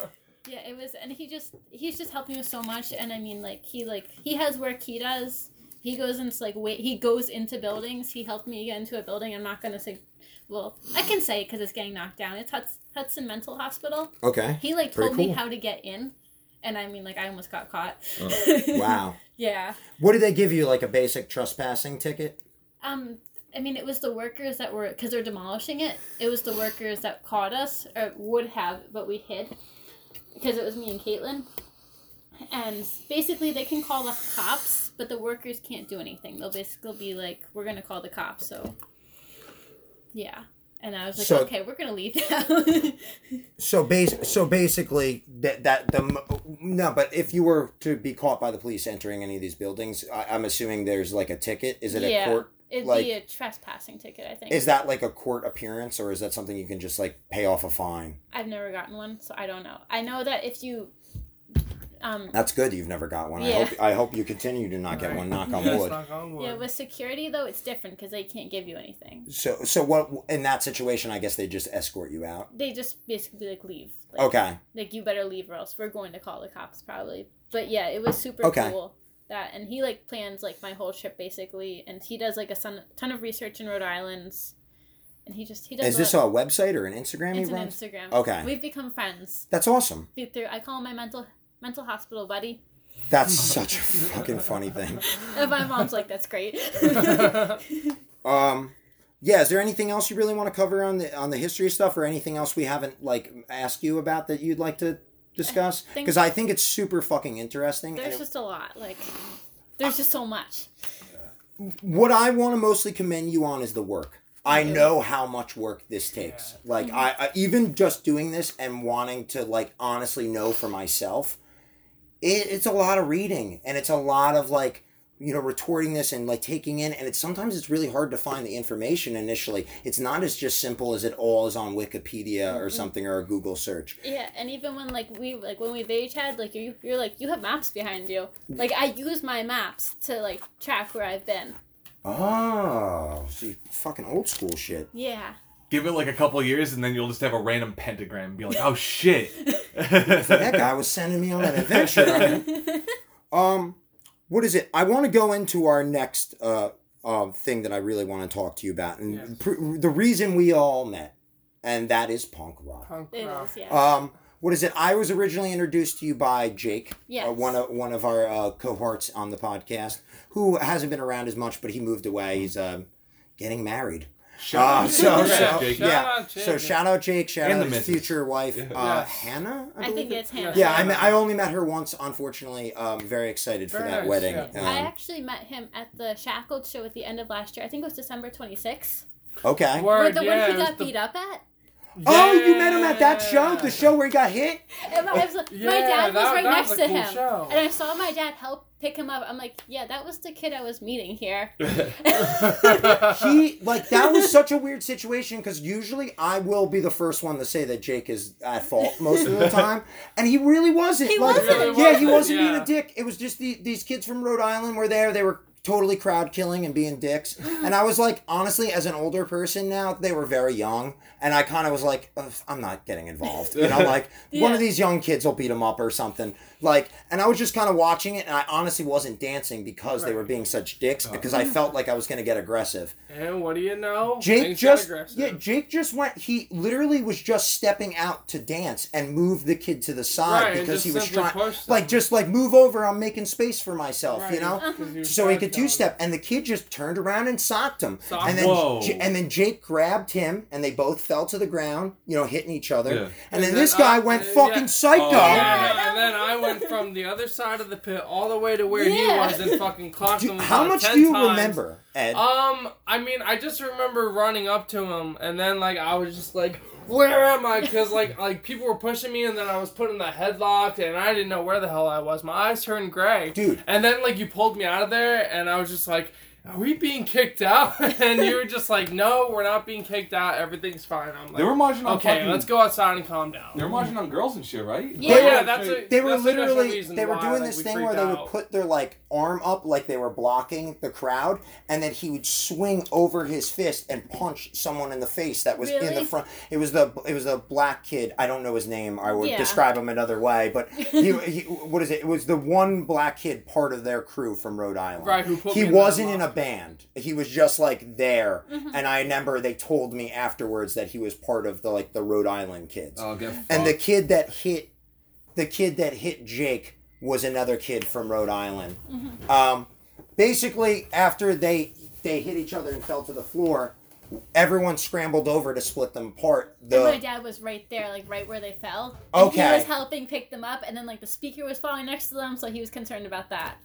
it was, and he just he's just helped me with so much. And I mean, like he like he has work he does. He goes into like wait. He goes into buildings. He helped me get into a building. I'm not gonna say. Well, I can say because it's getting knocked down. It's Huds- Hudson Mental Hospital. Okay. He like Pretty told me how to get in, and I mean like I almost got caught. Wow. yeah. What did they give you? Like a basic trespassing ticket? Um. I mean, it was the workers that were because they're demolishing it. It was the workers that caught us, or would have, but we hid because it was me and Caitlin. And basically, they can call the cops, but the workers can't do anything. They'll basically be like, "We're gonna call the cops." So, yeah. And I was like, So- "Okay, we're gonna leave now." So base, so basically that that the no, but if you were to be caught by the police entering any of these buildings, I, I'm assuming there's like a ticket. Is it a Yeah. court? It'd Like- be a trespassing ticket, I think. Is that like a court appearance, or is that something you can just like pay off a fine? I've never gotten one, so I don't know. I know that if you, um, That's good. You've never got one. I hope I hope you continue to not get one. Knock on Yes, wood. knock on wood. yeah, with security though, it's different because they can't give you anything. So so what in that situation? I guess they just escort you out. They just basically like leave. Like, Okay. Like you better leave or else we're going to call the cops probably. But yeah, it was super Okay. cool that, and he like plans like my whole trip basically, and he does like a ton, ton of research in Rhode Island's, and he just he does. Is this a, a website or an Instagram he It's an runs? Instagram. Okay. We've become friends. That's awesome. Through I call him my mental mental hospital buddy. That's such a fucking funny thing. And my mom's like, that's great. Um, yeah. Is there anything else you really want to cover on the on the history stuff, or anything else we haven't like asked you about that you'd like to discuss? Because I think it's super fucking interesting. There's it- just a lot. Like, there's just so much. what I want to mostly commend you on is the work. I know how much work this takes. Like I, I even just doing this and wanting to like honestly know for myself, it, it's a lot of reading and it's a lot of like you know retorting this and like taking in and it's sometimes it's really hard to find the information initially. It's not as just simple as it all is on Wikipedia or mm-hmm. something or a Google search. Yeah, and even when like we like when we video chat, like you you're like you have maps behind you. Like I use my maps to like track where I've been. Oh, see, fucking old school shit. Yeah. Give it like a couple years, and then you'll just have a random pentagram. And be like, oh shit. That guy was sending me on an adventure. Um, what is it? I want to go into our next uh, uh thing that I really want to talk to you about, and Yes. pr- the reason we all met, and that is punk rock. Punk It rock. is, yeah. Um, what is it? I was originally introduced to you by Jake, Yes. uh, one of one of our uh, cohorts on the podcast, who hasn't been around as much, but he moved away. He's um getting married. Shout Uh, out so, to so Jake. Yeah. Jake. So shout out Jake. Shout And out the his future wife, Yeah. uh, Yes. Hannah. I think it's Hannah. Yeah, I mean, I only met her once. Unfortunately, um, very excited for Very that nice, wedding. yeah. Um, I actually met him at the Shackled show at the end of last year. I think it was December 26th. okay. Where Word, the yeah, one it he was got the- beat up at. Oh, you met him at that show, the show where he got hit. And my, I was like- Yeah, my dad was that- right that next was a to cool him. show. And I saw my dad help pick him up. I'm like, yeah, that was the kid I was meeting here. He like that was such a weird situation because usually I will be the first one to say that Jake is at fault most of the time, and he really wasn't. He like, wasn't. Yeah, he wasn't wasn't, being a dick. It was just the, these kids from Rhode Island were there. They were totally crowd killing and being dicks, mm-hmm. and I was like, honestly, as an older person now, they were very young, and I kind of was like, I'm not getting involved. You know, like one of these young kids will beat them up or something. Like, and I was just kind of watching it, and I honestly wasn't dancing because they were being such dicks uh-huh. because I felt like I was gonna get aggressive. and what do you know? Jake Things just yeah, Jake just went. He literally was just stepping out to dance and move the kid to the side Right, because he was trying, like, just like move over. I'm making space for myself, you Right, know. 'cause he So he crowd could two step, and the kid just turned around and socked him, Socked and then Whoa. J- and then Jake grabbed him, and they both fell to the ground, you know, hitting each other. Yeah. And, And then then this guy went yeah. fucking psycho. Oh, Yeah, Yeah, and then I went from the other side of the pit all the way to where he was and fucking clocked Do- him. how much 10 do you times. remember, Ed? Um, I mean, I just remember running up to him, and then like I was just like, where am I? Because like like people were pushing me, and then I was put in the headlock, and I didn't know where the hell I was. My eyes turned gray, Dude. And then like you pulled me out of there, and I was just like. Are we being kicked out? and you were just like, "No, we're not being kicked out. Everything's fine." I'm like, They were marching on "Okay, fucking- let's go outside and calm down." They were marching on girls and shit, right? Yeah. But yeah, that's a, They were that's literally reason they were why, doing like, this we thing where freaked they would put their like arm up like they were blocking the crowd and then he would swing over his fist and punch someone in the face that was in the front it was the it was the black kid I don't know his name I would Yeah. describe him another way but he, he what is it it was the one black kid part of their crew from Rhode Island Right, who put he me in the wasn't in a headlock. band he was just like there Mm-hmm. and I remember they told me afterwards that he was part of the like the Rhode Island kids Oh, get and the kid that hit the kid that hit Jake was another kid from Rhode Island. Mm-hmm. Um, basically, after they they hit each other and fell to the floor, everyone scrambled over to split them apart. And my dad was right there, like right where they fell. And Okay. He was helping pick them up, and then like the speaker was falling next to them, so he was concerned about that.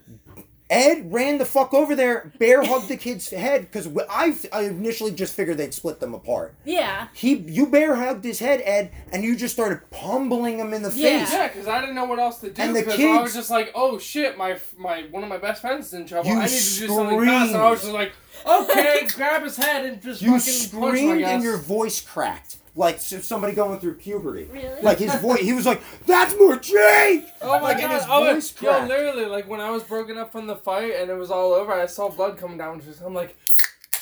Ed ran the fuck over there, bear hugged the kid's head because I, I initially just figured they'd split them apart. Yeah. He you bear hugged his head, Ed, and you just started pummeling him in the Yeah. face. Yeah, because I didn't know what else to do. And the Because I was just like, "Oh shit, my my one of my best friends is in trouble. You I need to do something fast." And I was just like, "Okay, grab his head and just You fucking punch him." I guess. and your voice cracked like somebody going through puberty. Really? Like his voice, he was like, "That's more Jake." Oh my like, god! and his oh, voice yo, cracked. literally, like when I was broken up from the fight and it was all over, I saw blood coming down. Just, I'm like,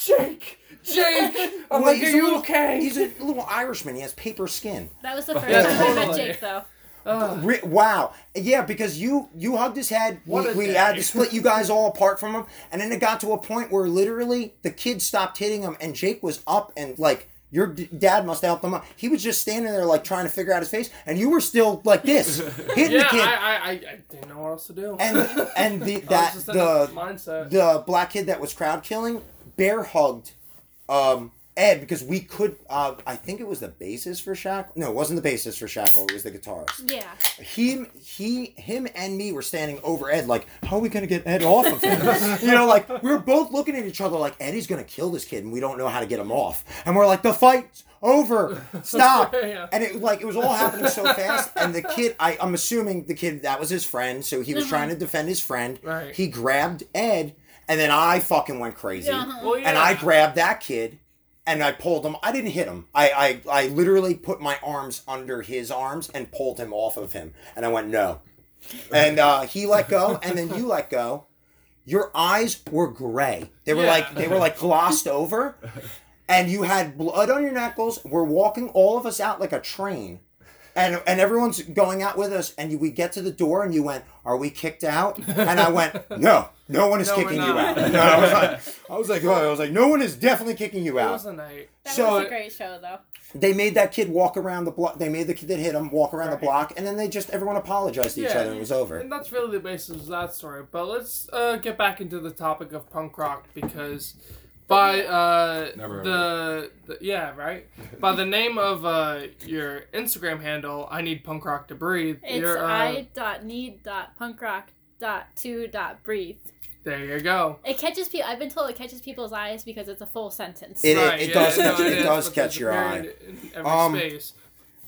Jake, Jake. I'm Well, like, he's are a you little- okay? He's a little Irishman. He has paper skin. That was the first Yeah, time I met. Jake, though. Ugh. Re- wow. Yeah, because you you hugged his head. What we we had to split you guys all apart from him, and then it got to a point where literally the kid stopped hitting him, and Jake was up and like. Your d- dad must have helped him up. He was just standing there, like trying to figure out his face, and you were still like this, hitting yeah, the kid. I, I, I, I didn't know what else to do. and and the that the mindset. the black kid that was crowd killing bear hugged um Ed because we could uh I think it was the basis for Shackle. No, it wasn't the basis for Shackle, it was the guitarist. Yeah. He he him and me were standing over Ed like, how are we gonna get Ed off of him? you know, like we were both looking at each other like Eddie's gonna kill this kid and we don't know how to get him off. And we're like, the fight's over. Stop. Yeah. And it like it was all happening so fast. And the kid I, I'm assuming the kid that was his friend, so he was trying to defend his friend. Right. He grabbed Ed and then I fucking went crazy. Uh-huh. Well, yeah. And I grabbed that kid and I pulled him. I didn't hit him. I, I, I literally put my arms under his arms and pulled him off of him. And I went, no. And uh, he let go, and then you let go. Your eyes were gray. They were Yeah. like they were like glossed over, and you had blood on your knuckles. We're walking all of us out like a train, and and everyone's going out with us. And we get to the door, and you went, "Are we kicked out?" And I went, "No, no one is No, kicking you out." No, I was like, I was like, oh, I was like, no one is definitely kicking you It out. was a night. That So- was a great show, though. They made that kid walk around the block. They made the kid that hit him walk around the block, and then they just everyone apologized to each other and it was over. And that's really the basis of that story. But let's uh, get back into the topic of punk rock because by uh, Never the, the yeah right by the name of uh, your Instagram handle, I need punk rock to breathe. It's you're, uh, I dot need dot punk rock dot two dot breathe. there you go. It catches people. I've been told it catches people's eyes because it's a full sentence. It- Right, it yeah, does no, catch- it is, does catch your eye. in every Um, space.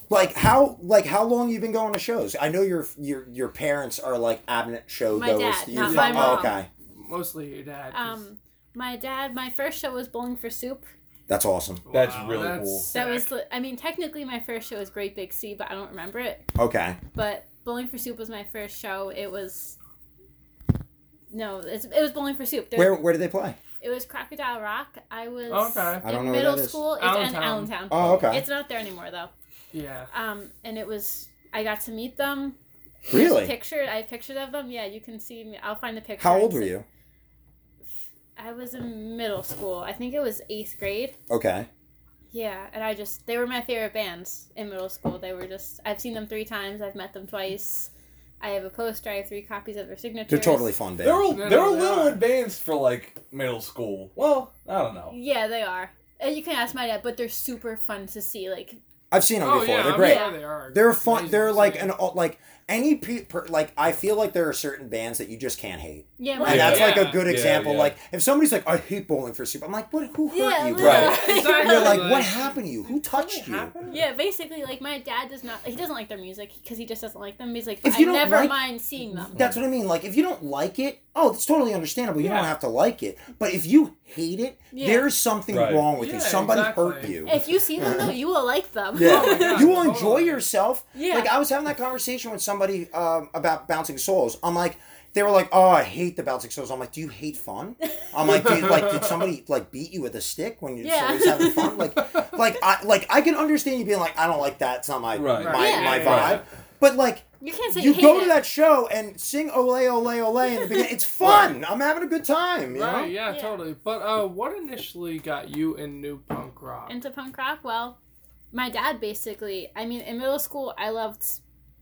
Like how like how long you been going to shows? I know your your your parents are like abnent show My goers. dad, not fa- my oh, mom. okay, Mostly your dad. Um, my dad. My first show was Bowling for Soup. that's awesome. That's really that's cool. That was. I mean, technically, my first show was Great Big Sea, but I don't remember it. Okay, But Bowling for Soup was my first show. It was. No, it's, it was Bowling for Soup. There- where where did they play? It was Crocodile Rock. I was Okay. I don't in know middle that is. school. It's in Allentown. Allentown. Oh, okay. It's not there anymore though. yeah. Um, and it was I got to meet them. Really? Picture I have pictures of them. Yeah, you can see me. I'll find the picture. How old were send- you? I was in middle school. I think it was eighth grade. Okay. Yeah, and I just they were my favorite bands in middle school. They were just I've seen them three times. I've met them twice. I have a poster. I have three copies of their signatures. They're totally fun bands. They're bands. a, No, they're a little are. advanced for like middle school. Well, I don't know. Yeah, they are. And you can ask my dad, but they're super fun to see. Like I've seen them Oh before. yeah, They're great. sure they are. They're fun. amazing They're like an like any pe- per, like I feel like there are certain bands that you just can't hate, Yeah, and that's Yeah. like a good example. yeah. Like if somebody's like, I hate Bowling for Soup, I'm like, what? Who hurt Yeah, you, bro? Right. Exactly. You're like, Like- what happened to you? Who touched you? Yeah, basically, like my dad does not. He doesn't like their music because he just doesn't like them. He's like, If I you don't never like- mind seeing them. That's what I mean. Like if you don't like it, oh, it's totally understandable. You don't have to like it. But if you hate it, Yeah. there's something Right. wrong with you. Somebody exactly. hurt you. If you see them though, you will like them. Yeah, Oh you will enjoy yourself. Yeah. Like I was having that conversation with somebody um, about bouncing souls. I'm like, they were like, "Oh, I hate the bouncing souls." I'm like, "Do you hate fun?" I'm like, "Dude, like, did somebody like beat you with a stick when you're Yeah. somebody's having fun?" Like, like I like I can understand you being like, "I don't like that. It's not my Right. my, Yeah. my Right. vibe." But like, You can't say you hate go it. to that show and sing "Ole Ole Ole" in the beginning. It's fun. I'm having a good time. You know? Right, yeah, Yeah. totally. But uh, what initially got you in new punk rock? into punk rock. Well, my dad basically. I mean, in middle school, I loved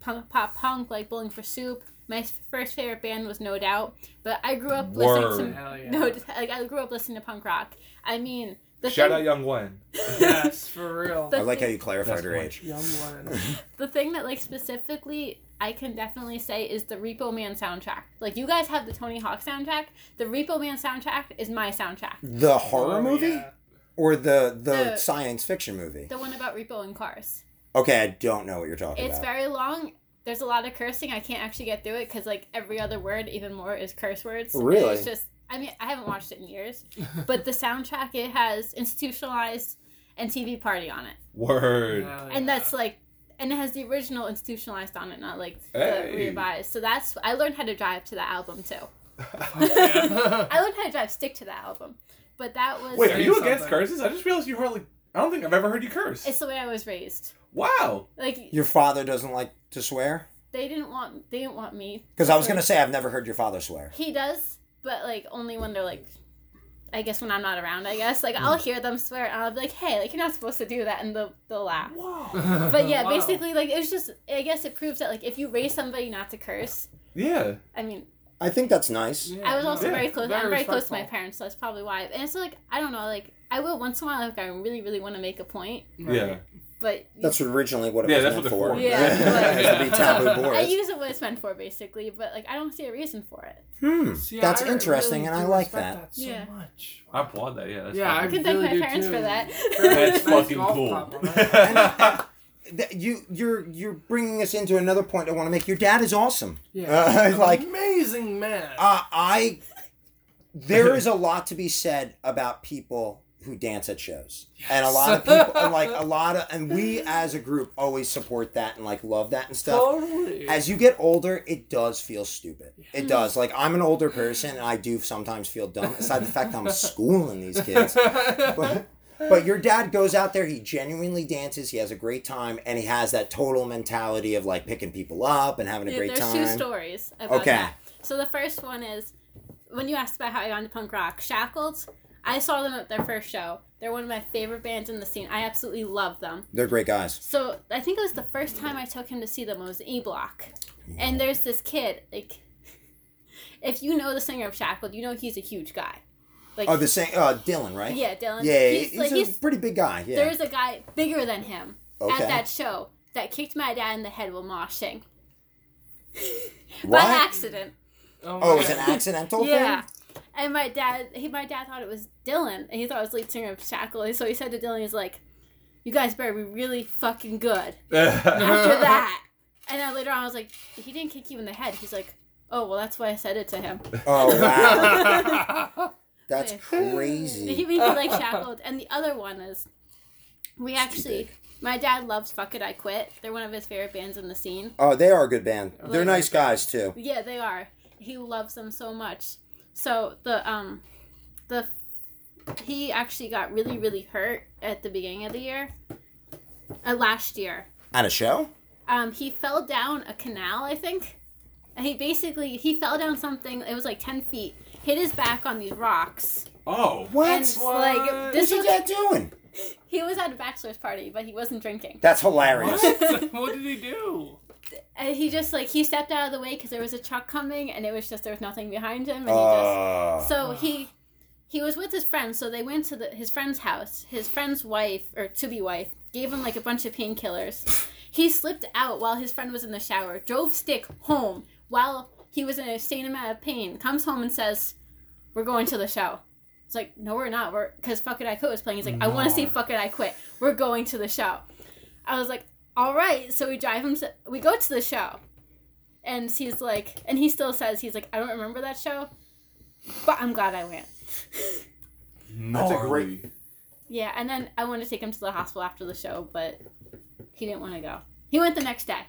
punk, pop punk, like Bowling for Soup. My first favorite band was No Doubt, but I grew up Word. listening Hell to yeah. no, like I grew up listening to punk rock. I mean, the Shout thing, out Young One. yes, for real. The- I like how you clarified That's her age. Young one. the thing that like specifically I can definitely say is the Repo Man soundtrack. Like you guys have the Tony Hawk soundtrack. The Repo Man soundtrack is my soundtrack. The horror Oh, movie yeah. or the, the The- science fiction movie? The one about Repo and cars. Okay, I don't know what you're talking It's about. It's very long. There's a lot of cursing. I can't actually get through it because like every other word, even more, is curse words. And Really? It's just. I mean, I haven't watched it in years, but the soundtrack it has institutionalized and TV Party on it, Word. Hell and that's like, and it has the original institutionalized on it, not like Hey. the revised. So that's I learned how to drive to that album too. I learned how to drive stick to that album, but that was Wait, are you Say against something. curses? I just realized you hardly. I don't think I've ever heard you curse. it's the way I was raised. Wow. Like Your father doesn't like to swear? they didn't want they didn't want me Because I was going to say, I've never heard your father swear. He does, but like only when they're like, I guess when I'm not around. I guess like I'll hmm. hear them swear and I'll be like, "Hey, like you're not supposed to do that," and they'll they'll laugh. Wow. But yeah, Wow. basically like it's just I guess it proves that like if you raise somebody not to curse, Yeah. I mean I think that's nice. Yeah, I was also Yeah, very close. I'm very close to my respectful. parents, so that's probably why. And it's like I don't know, like I will once in a while if I really really want to make a point, Right. Yeah. but That's originally what it Yeah, was that's meant what for. they're for. Yeah, It would be taboo I use it what it's meant for basically. But like I don't see a reason for it. Hmm. See, That's I interesting, really and I like respect that. so Yeah. much. I applaud that. Yeah. That's Yeah, I I fucking- can thank really my parents too. for that. That's fucking cool. And, that. you, you're you're bringing us into another point I want to make. Your dad is awesome. Yeah, Uh, like amazing man. uh, I, there is a lot to be said about people who dance at shows, and a lot of people, and like a lot of, and we as a group always support that and like love that and stuff. totally. As you get older, it does feel stupid. It does. Like I'm an older person, and I do sometimes feel dumb. Aside the fact that I'm schooling these kids, but, but your dad goes out there. He genuinely dances. He has a great time, and he has that total mentality of like picking people up and having a Yeah, great there's time. two stories about Okay. that. So the first one is when you asked about how I got into punk rock, Shackled. I saw them at their first show. They're one of my favorite bands in the scene. I absolutely love them. They're great guys. So I think it was the first time I took him to see them. It was E Block, and there's this kid. Like, if you know the singer of Shackled, you know he's a huge guy. Like, Oh, the same. Uh, Dylan, right? yeah, Dylan. Yeah, he's, he's, like a he's pretty big guy. Yeah. there's a guy bigger than him Okay. at that show that kicked my dad in the head while moshing What? by accident. oh, Oh, it was an accidental Yeah. thing. And my dad, he, my dad thought it was Dylan, and he thought it was lead singer of Shackle. So he said to Dylan, he's like, "You guys better be really fucking good after that." And then later on, I was like, "He didn't kick you in the head." He's like, "Oh, well, that's why I said it to him." Oh wow, that's crazy. he crazy. made me like shackled. And the other one is, we actually, my dad loves "Fuck It, I Quit." They're one of his favorite bands in the scene. Oh, they are a good band. I They're nice guys too. Yeah, they are. He loves them so much. So the um the he actually got really really hurt at the beginning of the year. Uh, last year. At a show? Um he fell down a canal, I think. And he basically he fell down something, it was like 10 feet. Hit his back on these rocks. Oh. What? And like What? this What's your was, dad doing? he was at a bachelor's party, but he wasn't drinking. That's hilarious. What? what did he do? And he just like he stepped out of the way because there was a truck coming, and it was just there was nothing behind him, and he just Uh, So he he was with his friends, so they went to the, his friend's house. His friend's wife, or to be wife, gave him like a bunch of painkillers. He slipped out while his friend was in the shower, drove Stick home while he was in a insane amount of pain, comes home and says, We're going to the show. It's like, No, we're not. We're Because Fuck It, I Quit was playing. He's like, I want to see No. Fuck It, I Quit. We're going to the show. I was like, All right. So we drive him to, we go to the show. And he's like, and he still says, He's like, I don't remember that show, but I'm glad I went. Mm-hmm. That's a oh, great- Yeah, and then I wanted to take him to the hospital after the show, but he didn't want to go. He went the next day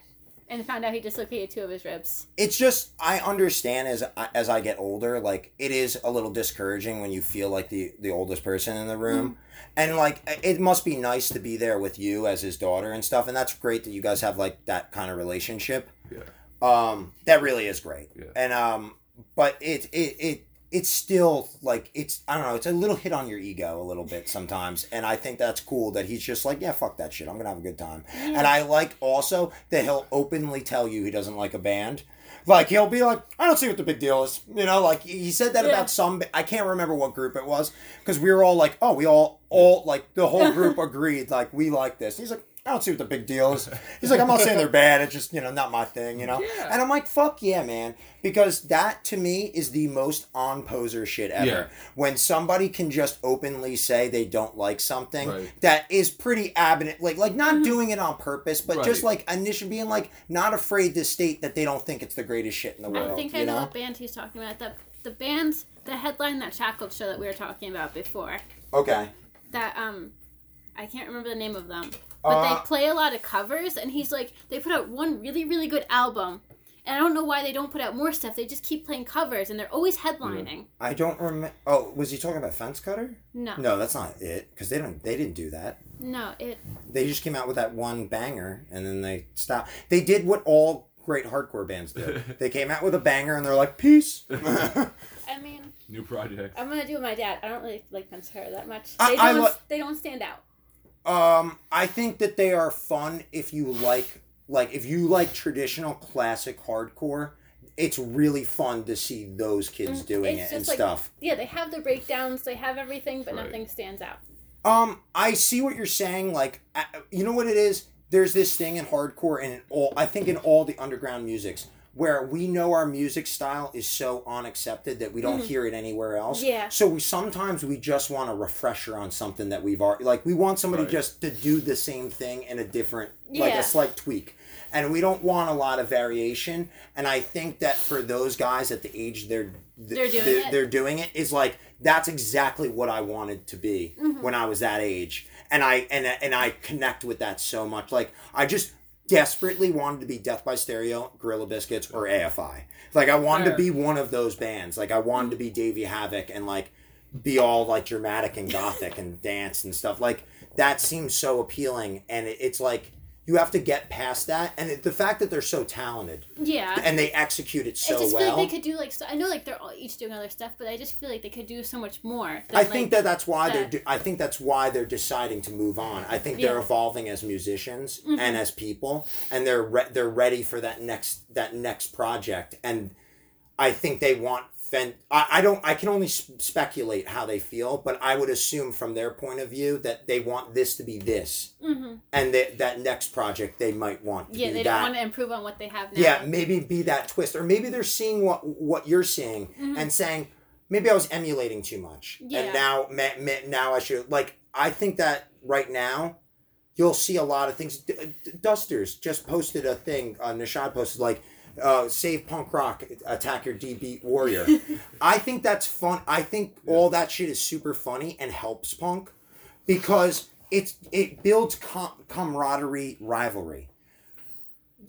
and found out he dislocated two of his ribs. it's just I understand as as I get older, like it is a little discouraging when you feel like the the oldest person in the room, and like it must be nice to be there with you as his daughter and stuff, and that's great that you guys have like that kind of relationship. Yeah. Um, that really is great, Yeah. and um, but it it it. It's still like it's I don't know it's a little hit on your ego a little bit sometimes and I think that's cool that he's just like yeah fuck that shit I'm gonna have a good time and I like also that he'll openly tell you he doesn't like a band. Like he'll be like, I don't see what the big deal is. You know, like he said that Yeah. about some. I can't remember what group it was because we were all like, oh, we all all like the whole group agreed like we like this. He's like, I don't see what the big deal is. He's like, I'm not saying they're bad. It's just you know not my thing. You know. Yeah. And I'm like, fuck yeah, man, because that to me is the most on poser shit ever. Yeah. When somebody can just openly say they don't like something Right. that is pretty absent, like like not doing it on purpose, but just like initially being like not afraid to state that they don't think it's the greatest shit in the world. I think I you know know? what band he's talking about. The the band the headline that shackled show that we were talking about before. Okay. That um I can't remember the name of them. But Uh, they play a lot of covers and he's like they put out one really, really good album. And I don't know why they don't put out more stuff. They just keep playing covers and they're always headlining. I don't remember. Oh, was he talking about Fence Cutter? No. No, that's not it. Because they don't. They didn't do that. No, it They just came out with that one banger and then they stopped. They did what all great hardcore bands do. they came out with a banger and they're like, peace. I mean New project. I'm gonna do with my dad. I don't really like Pantera that much. They I don't. li- they don't stand out. Um, I think that they are fun if you like like if you like traditional classic hardcore. It's really fun to see those kids Mm, doing it's it and like- stuff. Yeah, they have the breakdowns. They have everything, but Right. nothing stands out. Um, I see what you're saying. Like, you know what it is? There's this thing in hardcore and in all. I think in all the underground musics where we know our music style is so unaccepted that we don't hear it anywhere else. Mm-hmm. Yeah. So we sometimes we just want a refresher on something that we've already like. We want somebody Right. just to do the same thing in a different, yeah. like a slight tweak. And we don't want a lot of variation. And I think that for those guys at the age they're They're doing they're, it. they're doing it is like that's exactly what I wanted to be Mm-hmm. when I was that age, and I and and I connect with that so much. Like I just desperately wanted to be Death by Stereo, Gorilla Biscuits, or AFI. Like I wanted to be one of those bands. Like I wanted to be Davey Havok and like be all like dramatic and gothic and dance and stuff. Like that seems so appealing, and it, it's like. You have to get past that, and it, the fact that they're so talented Yeah. and they execute it so I just well. feel like they could do like so, I know like they're all each doing other stuff, but I just feel like they could do so much more. than, I think like- that that's why they're. that- Do, I think that's why they're deciding to move on. I think they're Mm-hmm. evolving as musicians and as people, and they're re- they're ready for that next that next project. And I think they want. Fen- I, I don't. I can only s- speculate how they feel, but I would assume from their point of view that they want this to be this, Mhm. and that that next project they might want to Yeah, they that. don't want to improve on what they have now. Yeah, maybe be that twist, or maybe they're seeing what what you're seeing Mm-hmm. and saying, maybe I was emulating too much, Yeah. and now ma- ma- now I should like. I think that right now, you'll see a lot of things. D- D- Dusters just posted a thing. Uh, Nishad posted like. Uh, save punk rock, attack your D beat warrior. I think that's fun. I think all that shit is super funny and helps punk because it's it builds com- camaraderie, rivalry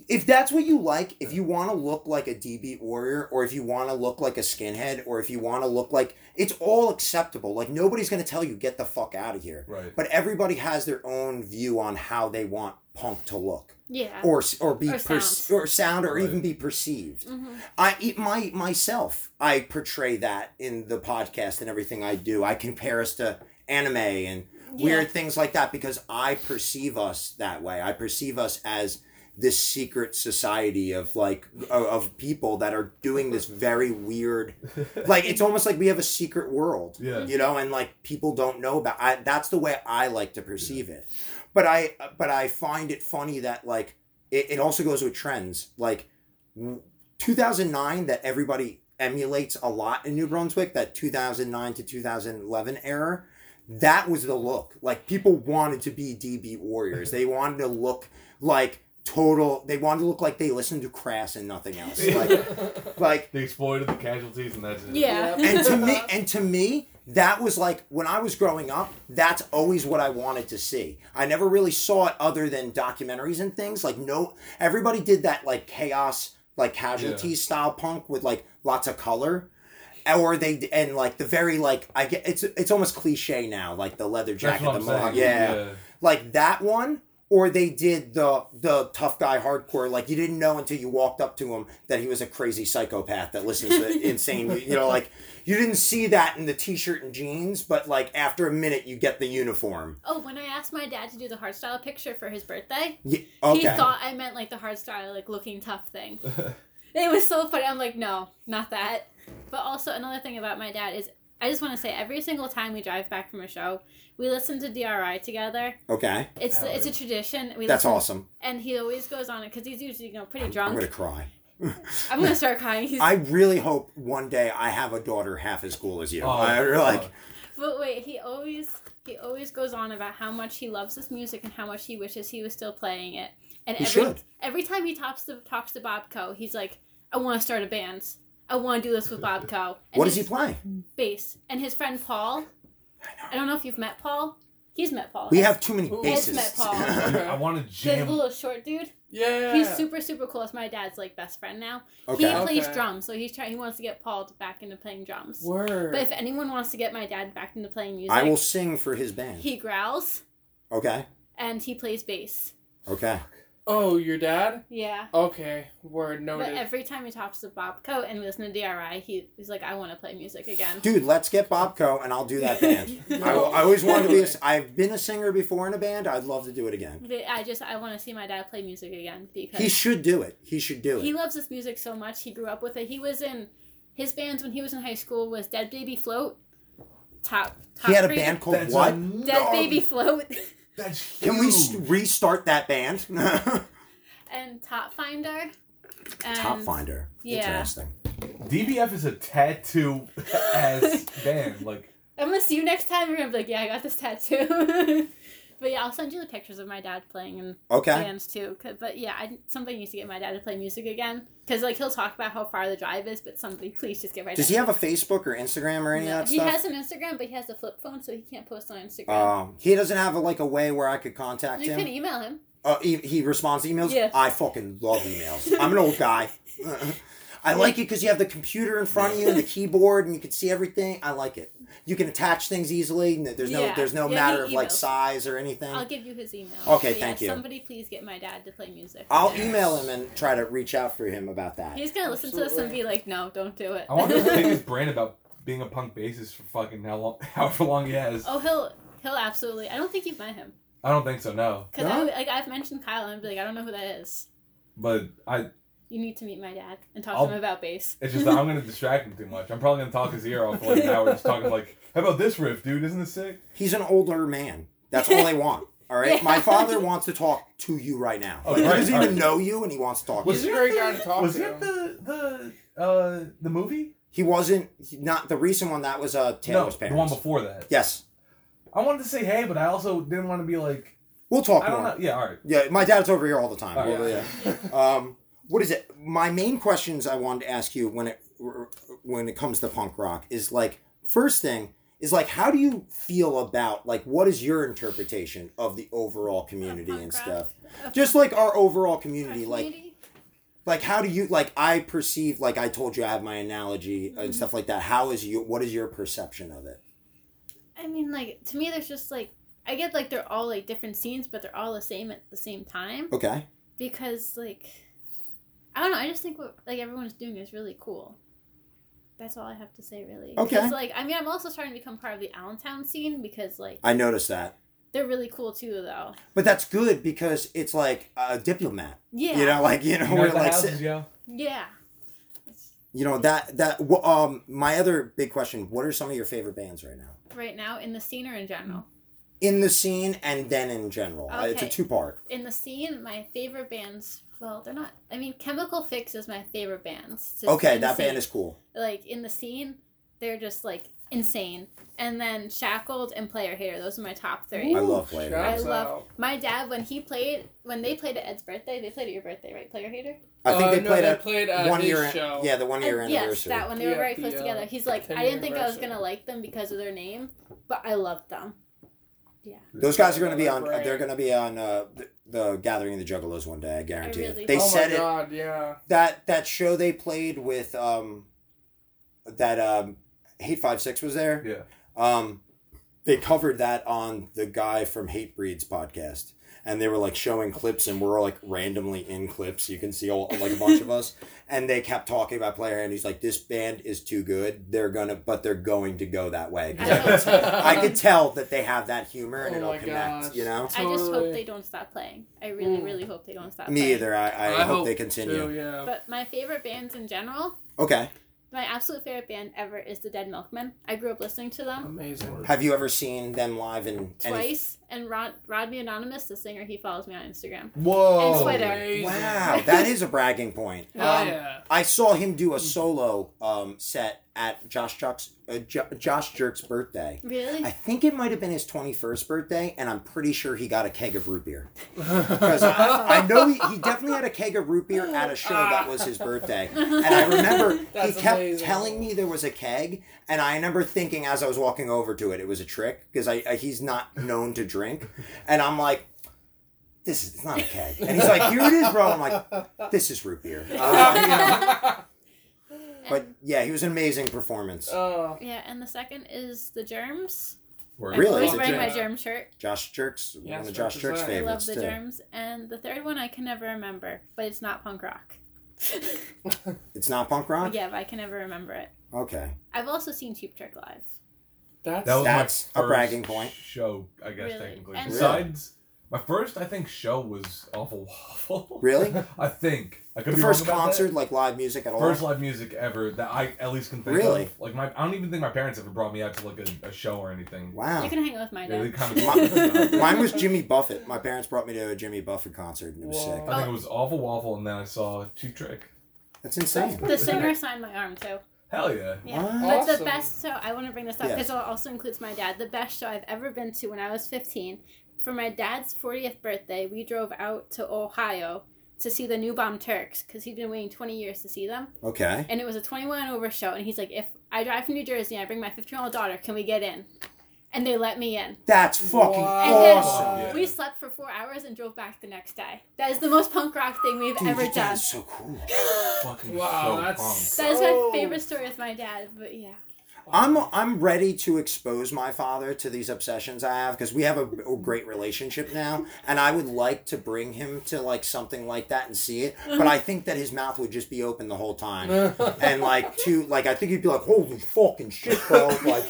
if that's what you like, if you want to look like a DB warrior, or if you want to look like a skinhead, or if you want to look like it's all acceptable. Like nobody's gonna tell you get the fuck out of here. Right. But everybody has their own view on how they want punk to look, Yeah. or or be Or per- sound. or sound, or Right. even be perceived. Mhm. I eat my myself. I portray that in the podcast and everything I do. I compare us to anime and Yeah. weird things like that because I perceive us that way. I perceive us as this secret society of like of, people that are doing this very weird like it's almost like we have a secret world Yeah. you know and like people don't know about I, that's the way i like to perceive it. But i but i find it funny that like it, it also goes with trends. Like 2009 that everybody emulates a lot in new brunswick that 2009 to 2011 era that was the look. Like people wanted to be db warriors. They wanted to look like total they wanted to look like they listened to crass and nothing else like like The Exploited the casualties, and that's it. Yeah. and to me and to me that was like when i was growing up that's always what i wanted to see i never really saw it other than documentaries and things like no everybody did that like chaos like casualties style punk with like lots of color or they and like the very like i get it's it's almost cliche now like the leather jacket the I'm mohawk saying. yeah like that one or they did the the tough guy hardcore like you didn't know until you walked up to him that he was a crazy psychopath that listens to insane you know like you didn't see that in the t-shirt and jeans but like after a minute you get the uniform Oh, when I asked my dad to do the hardstyle picture for his birthday, yeah, he thought I meant like the hardstyle, like looking tough thing. it was so funny. I'm like, no, not that. But also another thing about my dad is, I just want to say, every single time we drive back from a show, we listen to DRI together. okay It's Hell it's a tradition. We that's listen, awesome And he always goes on it because he's usually you know pretty drunk. i'm gonna cry I'm gonna start crying. He's, i really hope one day i have a daughter half as cool as you Oh, i like God. But wait, he always he always goes on about how much he loves this music and how much he wishes he was still playing it. And He every should. every time he talks to talks to Bob Co, he's like, "I want to start a band. I want to do this with Bob Co." And what does he his play Bass and his friend Paul. I I, don't know if you've met Paul. He's met Paul. we have too many Who- bases met Paul. I want to the jam. little short dude. Yeah. He's super super cool. It's my dad's like best friend now. okay He plays Okay. drums, so he's trying. He wants to get Paul to back into playing drums. Word. But if anyone wants to get my dad back into playing music, i will sing for his band he growls okay and he plays bass. okay oh, your dad? Yeah. Okay. Word But noted. But every time he talks to Bob Coat and we listen to DRI, he, he's like, I want to play music again. Dude, let's get Bobco and I'll do that band. I, I always wanted to be. A, I've been a singer before in a band. I'd love to do it again. But I just I want to see my dad play music again because He should do it. He should do it. he loves this music so much. He grew up with it. He was in his bands when he was in high school was Dead Baby Float. Top. top He had a band called what? Dead Baby Float That's Can we s- restart that band? and Top Finder. And Top Finder. yeah. Interesting. DBF is a tattoo ass band. Like I'm gonna see you next time. You're gonna be like, yeah, I got this tattoo. but yeah, I'll send you the pictures of my dad playing in Okay. bands too. 'Cause- But yeah, I, somebody needs to get my dad to play music again. Because like he'll talk about how far the drive is, but somebody please just get my. Does he have a Facebook or Instagram or any No, of that he stuff? has an Instagram, but he has a flip phone, so he can't post on Instagram. Um, he doesn't have a, like a way where I could contact you him. can email him. Uh, he, he responds to emails. Yeah. I fucking love emails. I'm an old guy. I like it because you have the computer in front of you and the keyboard, and you can see everything. I like it. You can attach things easily. and There's no Yeah. there's no Yeah, matter of like size or anything. I'll give you his email. Okay, But yeah, thank you. Somebody please get my dad to play music. I'll email him and try to reach out for him about that. He's gonna listen to this and be like, "No, don't do it." I want to pick his brain about being a punk bassist for fucking how long, however long he has. oh, he'll he'll absolutely. I don't think you've met him I don't think so. No, because No? like I've mentioned Kyle and I'd be like, I don't know who that is. but I. You need to meet my dad and talk I'll- to him about bass. It's just that I'm gonna distract him too much. I'm probably gonna talk his ear off for like an hour, just talking like, "How about this riff, dude? Isn't this sick?" He's an older man. That's all they want. All right. Yeah. My father wants to talk to you right now. Oh, Like, he doesn't right. even know you, and he wants to talk. to He's you. a great guy to talk Was to. that the the uh the movie? He wasn't he- not the recent one. That was uh no, Taylor's the one before that. Yes. I wanted to say hey, but I also didn't want to be like, We'll talk I don't more. know. Yeah, all right. Yeah, my dad's over here all the time. Oh, Well, yeah. yeah. Um, what is it? My main questions I wanted to ask you when it when it comes to punk rock is like first thing is like how do you feel about like what is your interpretation of the overall community and rock? stuff? Just like our overall our community, like community? like how do you like I perceive like I told you I have my analogy Mm-hmm. and stuff like that. How is you? What is your perception of it? I mean, like to me, there's just like I get like they're all like different scenes, but they're all the same at the same time Okay. because like I don't know. I just think what like everyone's doing is really cool. That's all I have to say, really. Okay. Because, like, I mean, I'm also starting to become part of the Allentown scene because, like, I noticed that. They're really cool too, though. But that's good because it's like a diplomat. Yeah. You know, like you know, You know we're like houses, yeah. Yeah. you know that that um my other big question: What are some of your favorite bands right now? Right now, in the scene or in general? In the scene and then in general. Uh, It's a two part. In the scene, my favorite bands. Well, they're not. I mean, Chemical Fix is my favorite band. Okay, that band is cool. like in the scene. They're just like insane. And then Shackled and Player Hater. Those are my top three. I love Player Shouts I love- out. My dad, when he played, when they played at Ed's birthday, they played at your birthday, right? Player Hater. I think Uh, they no, played they a played at one year. show. Yeah, the one year And yes, that one. They were very the, close uh, together. He's like, I didn't think I was gonna like them because of their name, but I loved them. Yeah, Those guys are going to be on. They're going to be on uh, the, the Gathering of the Juggalos one day. I guarantee I really it. They oh said my it. yeah. That that show they played with um, that um, Hate Five Six was there. Yeah. Um, they covered that on the guy from Hatebreed's podcast, and they were like showing clips, and we're like randomly in clips. You can see all like a bunch of us, and they kept talking about player, and he's like, "This band is too good. They're gonna, but they're going to go that way I, could- I could tell that they have that humor, and Oh it'll connect. gosh. You know, I just hope they don't stop playing. I really, Mm. really hope they don't stop. me playing. either. I, I, hope, they continue. Too, yeah. But my favorite bands in general, Okay. my absolute favorite band ever is the Dead Milkmen. I grew up listening to them Amazing. Have you ever seen them live in any? twice, and Rod Rodney Anonymous, the singer, he follows me on Instagram. Whoa. And Twitter. Wow, that is a bragging point. Hell Um, yeah. I saw him do a solo um, set at Josh Jerk's, uh, Jo- Josh Jerk's birthday. Really? I think it might have been his 21st birthday, and I'm pretty sure he got a keg of root beer. Because I, I know he, he definitely had a keg of root beer at a show that was his birthday. And I remember he kept amazing. telling me there was a keg, and I remember thinking as I was walking over to it, it was a trick, because I, I, he's not known to drink. And I'm like, this is it's not a keg. And he's like, here it is, bro. I'm like, this is root beer. Uh, you know? But yeah, he was an amazing performance. Oh, yeah, and the second is the Germs. Word. I'm Really? always wearing my Germs? Germ shirt. Josh Jerk's one of Josh Jerk's represent. I love the too. Germs. And the third one I can never remember, but it's not punk rock. It's not punk rock. yeah, but I can never remember it. Okay. I've also seen Cheap Trick live. That's That was That's my a first bragging point. Show, I guess Really? technically. And- Besides, my first, I think, show was Awful Waffle. Really? I think I could The be first wrong about concert, That. like live music at all. First live music ever that I at least can think Really? of. Like my, I don't even think my parents ever brought me out to like a, a show or anything. Wow. You can hang out with my Yeah, they dad. kind Mi- of. Mine was Jimmy Buffett. My parents brought me to a Jimmy Buffett concert, and it was Whoa. sick. I think it was Awful Waffle, and then I saw Cheap Trick. That's insane. The singer signed my arm too. Hell yeah! Yeah, What? but the best show I want to bring this up Yes. because it also includes my dad. The best show I've ever been to when I was 15. For my dad's 40th birthday, we drove out to Ohio to see the New Bomb Turks because he'd been waiting 20 years to see them, Okay. and it was a 21 and over show. And he's like, "If I drive from New Jersey and I bring my 15 year old daughter, can we get in?" And they let me in. That's fucking Wow. And then awesome. Yeah. we slept for four hours and drove back the next day. That is the most punk rock thing we've Dude, ever done. dad's so cool. Fucking Wow, so that's pumped. That is my favorite story with my dad. But yeah, I'm I'm ready to expose my father to these obsessions I have because we have a, a great relationship now, and I would like to bring him to like something like that and see it. But I think that his mouth would just be open the whole time, and like to like I think he'd be like, "Holy fucking shit, bro!" Like,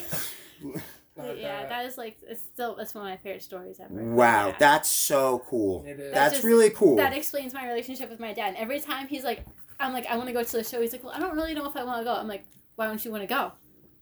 but yeah, that is like it's still that's one of my favorite stories ever. wow, Yeah. that's so cool. It is. That's That's just- really cool. that explains my relationship with my dad. And every time he's like, I'm like, I want to go to the show. He's like, well, I don't really know if I want to go. I'm like, why don't you want to go?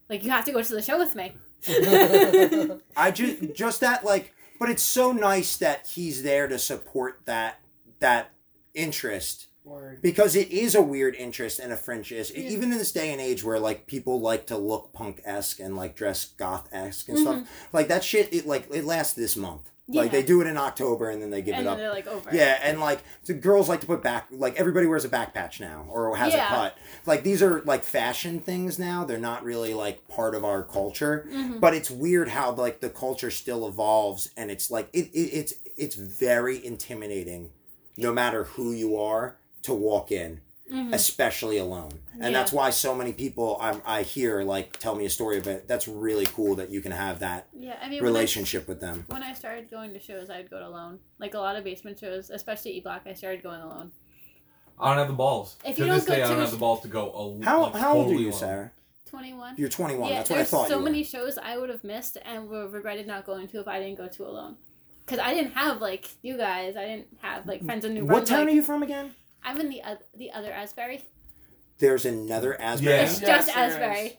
Like, you have to go to the show with me. I just just that like, but it's so nice that he's there to support that that interest Word. because it is a weird interest and a fringe-ish. even in this day and age where like people like to look punk-esque and like dress goth-esque and stuff like that shit it like it lasts this month like Mm-hmm. They do it in october and then they give and it up they're like over. yeah and like the girls like to put back like everybody wears a back patch now or has Yeah. a cut like these are like fashion things now they're not really like part of our culture Mhm. but it's weird how like the culture still evolves and it's like it, it it's it's very intimidating no matter who you are to walk in Mhm. especially alone and Yeah. that's why so many people I, I hear like tell me a story of it that's really cool that you can have that Yeah, I mean, when I, relationship with them when I started going to shows, I'd go alone. Like a lot of basement shows, especially E Block, I started going alone. I don't have the balls. If to you don't this go day, I don't have the balls to go. alone. how, like, how old are you alone. sarah 21. you're 21 yeah, that's what i there's thought so you were. many shows I would have missed and would have regretted not going to if I didn't go to alone. because I didn't have like you guys. I didn't have like friends in New What town are you from again? I'm in the oth- the other Asbury. There's another Asbury Yeah. It's just there is. Asbury.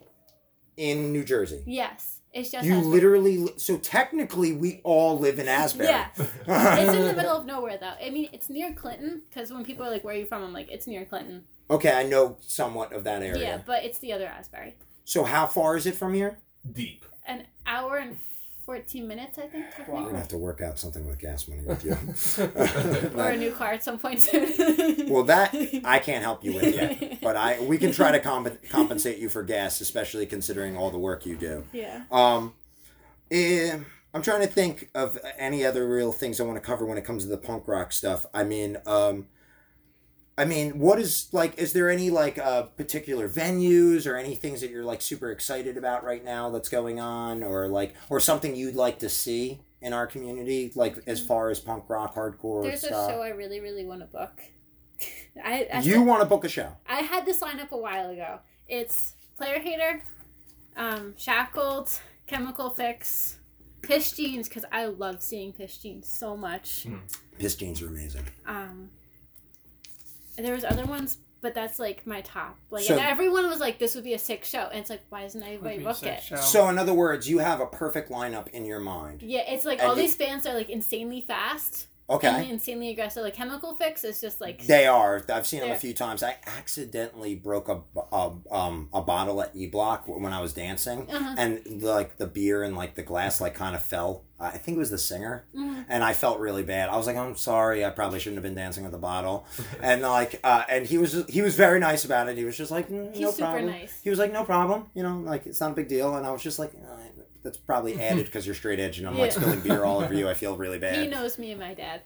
in New Jersey. Yes, it's just You Asbury. literally, so technically, we all live in Asbury. Yeah, it's in the middle of nowhere though. I mean, it's near Clinton because when people are like, "Where are you from?" I'm like, "It's near Clinton." Okay, I know somewhat of that area. Yeah, but it's the other Asbury. So how far is it from here? Deep. An hour and fourteen minutes, I think. I'm Technically. gonna have to work out something with gas money with you. or a new car at some point soon. well, that I can't help you with yet, but I we can try to comp- compensate you for gas, especially considering all the work you do. yeah. Um, eh, I'm trying to think of any other real things I want to cover when it comes to the punk rock stuff. I mean, um, I mean, what is like? Is there any like uh, particular venues or any things that you're like super excited about right now that's going on, or like, or something you'd like to see in our community, like as far as punk rock, hardcore There's a show I really, really want to book. I I, you want to book a show? I had this line up a while ago. It's Player Hater, um, Shackled, Chemical Fix, Pissed Jeans because I love seeing Pissed Jeans so much. Piss jeans are amazing. Um, and there was other ones, but that's like my top. Like So- and everyone was like, "This would be a sick show," and it's like, why doesn't Would anybody be book it? show. So, in other words, you have a perfect lineup in your mind. Yeah, it's like And all you- these bands are like insanely fast Okay. and insanely aggressive. Like Chemical Fix is just like They are. I've seen them a few times. I accidentally broke a, a um a bottle at E Block when I was dancing, Uh-huh. and like the beer and like the glass like kind of fell. I think it was the singer, Mhm. and I felt really bad. I was like, I'm sorry. I probably shouldn't have been dancing with the bottle. and like, uh, and he was he was very nice about it. He was just like, "Mm, He's no super problem. nice. He was like, no problem. You know, like it's not a big deal. And I was just like. "Uh, that's probably added because you're straight edge and I'm like Yeah. spilling beer all over you. I feel really bad. he knows me and my dad.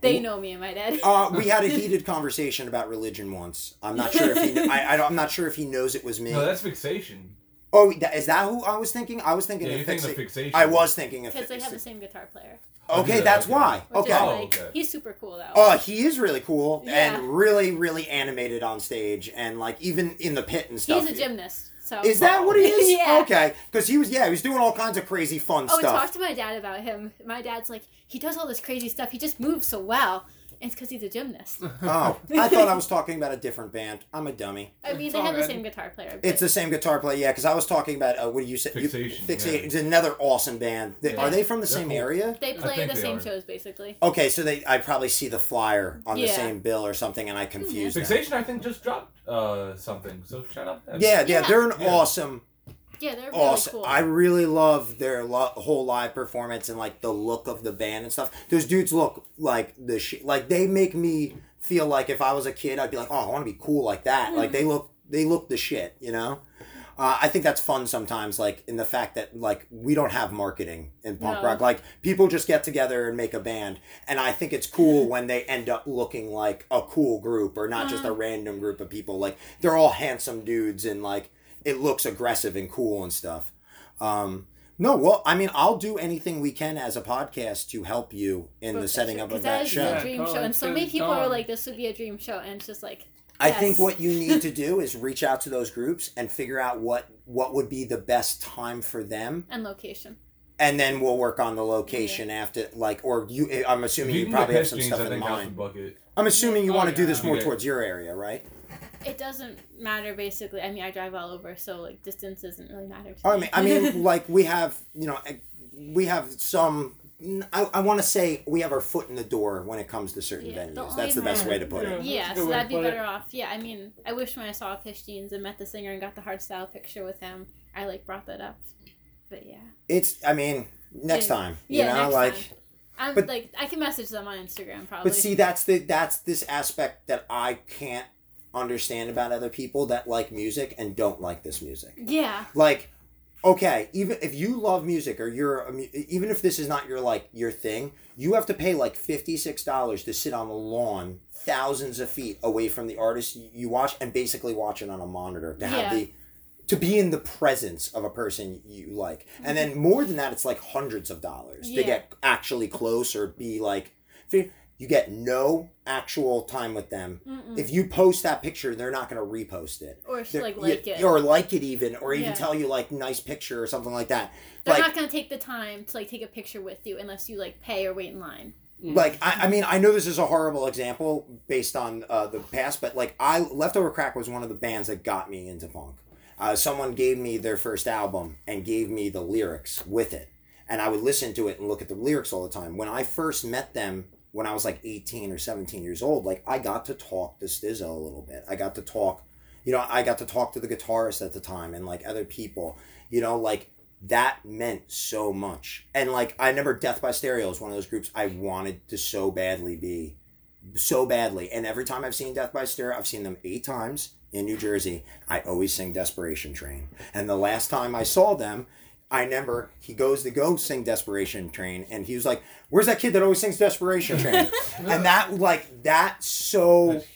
They know me and my dad. Uh, we had a heated conversation about religion once. I'm not sure if he. I, I don't, I'm not sure if he knows it was me. No, that's fixation. oh, that, is that who I was thinking? I was thinking Yeah, of you're thinking fixa- of fixation. I was thinking of. Because they have the same guitar player. Okay, Yeah, that's okay. why. Which Okay. is Oh, like okay. he's super cool though. Oh, he is really cool Yeah. and really, really animated on stage, and like even in the pit and stuff. he's a gymnast. So Is that what he is? Yeah. Okay, because he was yeah, he was doing all kinds of crazy fun Oh, stuff. talk to my dad about him. My dad's like, he does all this crazy stuff. He just moves so well. And it's because he's a gymnast. oh, I thought I was talking about a different band. I'm a dummy. I mean, It's they all have the same guitar player. but- It's the same guitar player, yeah. Because I was talking about uh, what do you say? You- Fixation, Fixation. yeah. It's another awesome band. They, Yeah. Are they from the They're same cool. area? they play the they same are. shows basically. Okay, so they I probably see the flyer on the same bill or something, and I confuse them. Fixation, I think, just dropped uh, something. So shout out. to. Yeah, yeah, Yeah. they're an Yeah. awesome, Yeah, they're really awesome. cool. I really love their lo- whole live performance and like the look of the band and stuff. Those dudes look like the shit. Like they make me feel like if I was a kid, I'd be like, oh, I want to be cool like that. Like they look, they look the shit. You know. Uh, I think that's fun sometimes, like in the fact that like we don't have marketing in punk No. rock. Like people just get together and make a band, and I think it's cool when they end up looking like a cool group or not just a random group of people. Like they're all handsome dudes and like it looks aggressive and cool and stuff. Um, no, well, I mean, I'll do anything we can as a podcast to help you in the setting up of Because that is show. a dream totally. show, and so many people Go are like, "This would be a dream show," and it's just like, I think what you need to do is reach out to those groups and figure out what what would be the best time for them, and location. and then we'll work on the location after. Like, or you, I'm assuming you you probably have some stuff in mind. I'm assuming you Oh, want to do this more Okay. towards your area, right? It doesn't matter basically. I mean, I drive all over, so like distance doesn't really matter. To I me. mean, I mean, like we have, you know, eh, we have some. I, I want to say we have our foot in the door when it comes to certain Yeah, the venues. That's the best way to put it. yeah, That's so good way that'd be put it. better off. Yeah, I mean, I wish when I saw Pissed Jeans and met the singer and got the hard style picture with him, I like brought that up. But yeah, It's. I mean, next Yeah. time. Yeah, you know, next like. time. I'm But- like I can message them on Instagram probably. But see, that's the that's this aspect that I can't understand about other people that like music and don't like this music. yeah, Like, okay, even if you love music or you're even if this is not your like your thing, you have to pay like fifty six dollars to sit on the lawn thousands of feet away from the artist you- watch and basically watch it on a monitor to have Yeah. the to be in the presence of a person you like. And then more than that, it's like hundreds of dollars to get actually close or be like. Fi- you get no actual time with them. Mm-mm. If you post that picture, they're not going to repost it. or They're- like like yeah, it. or like it even or even Yeah. tell you like nice picture or something like that They're like not gonna take the time to like take a picture with you unless you like pay or wait in line. like I, I mean i know this is a horrible example based on uh, the past but like i leftover crack was one of the bands that got me into punk uh, someone gave me their first album and gave me the lyrics with it and i would listen to it and look at the lyrics all the time when i first met them when i was like 18 or 17 years old like i got to talk to Stza a little bit i got to talk you know i got to talk to the guitarist at the time and like other people you know like that meant so much. And like I remember Death by Stereo was one of those groups I wanted to so badly be. So badly. And every time I've seen Death by Stereo, I've seen them eight times in New Jersey. I always sing Desperation Train. And the last time I saw them, I remember he goes to go sing Desperation Train and he was like, Where's that kid that always sings Desperation Train? and that like that so That's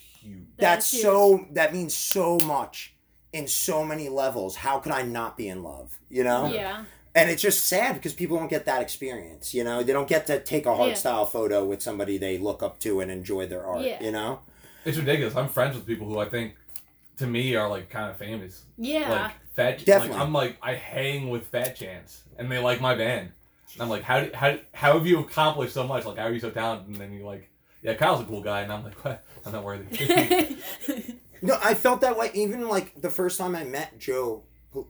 that's That's so that means so much in so many levels how could i not be in love you know Yeah. and it's just sad because people don't get that experience you know they don't get to take a hard Yeah. style photo with somebody they look up to and enjoy their art Yeah. you know It's ridiculous. I'm friends with people who I think, to me, are like kind of famous. Yeah. Like Fat. Definitely. Like, I'm like I hang with Fat Chance, and they like my band. And I'm like, how do, how how have you accomplished so much? Like, how are you so talented? And then you're like, yeah, Kyle's a cool guy, and I'm like, what? I'm not worthy. no i felt that way even like the first time i met joe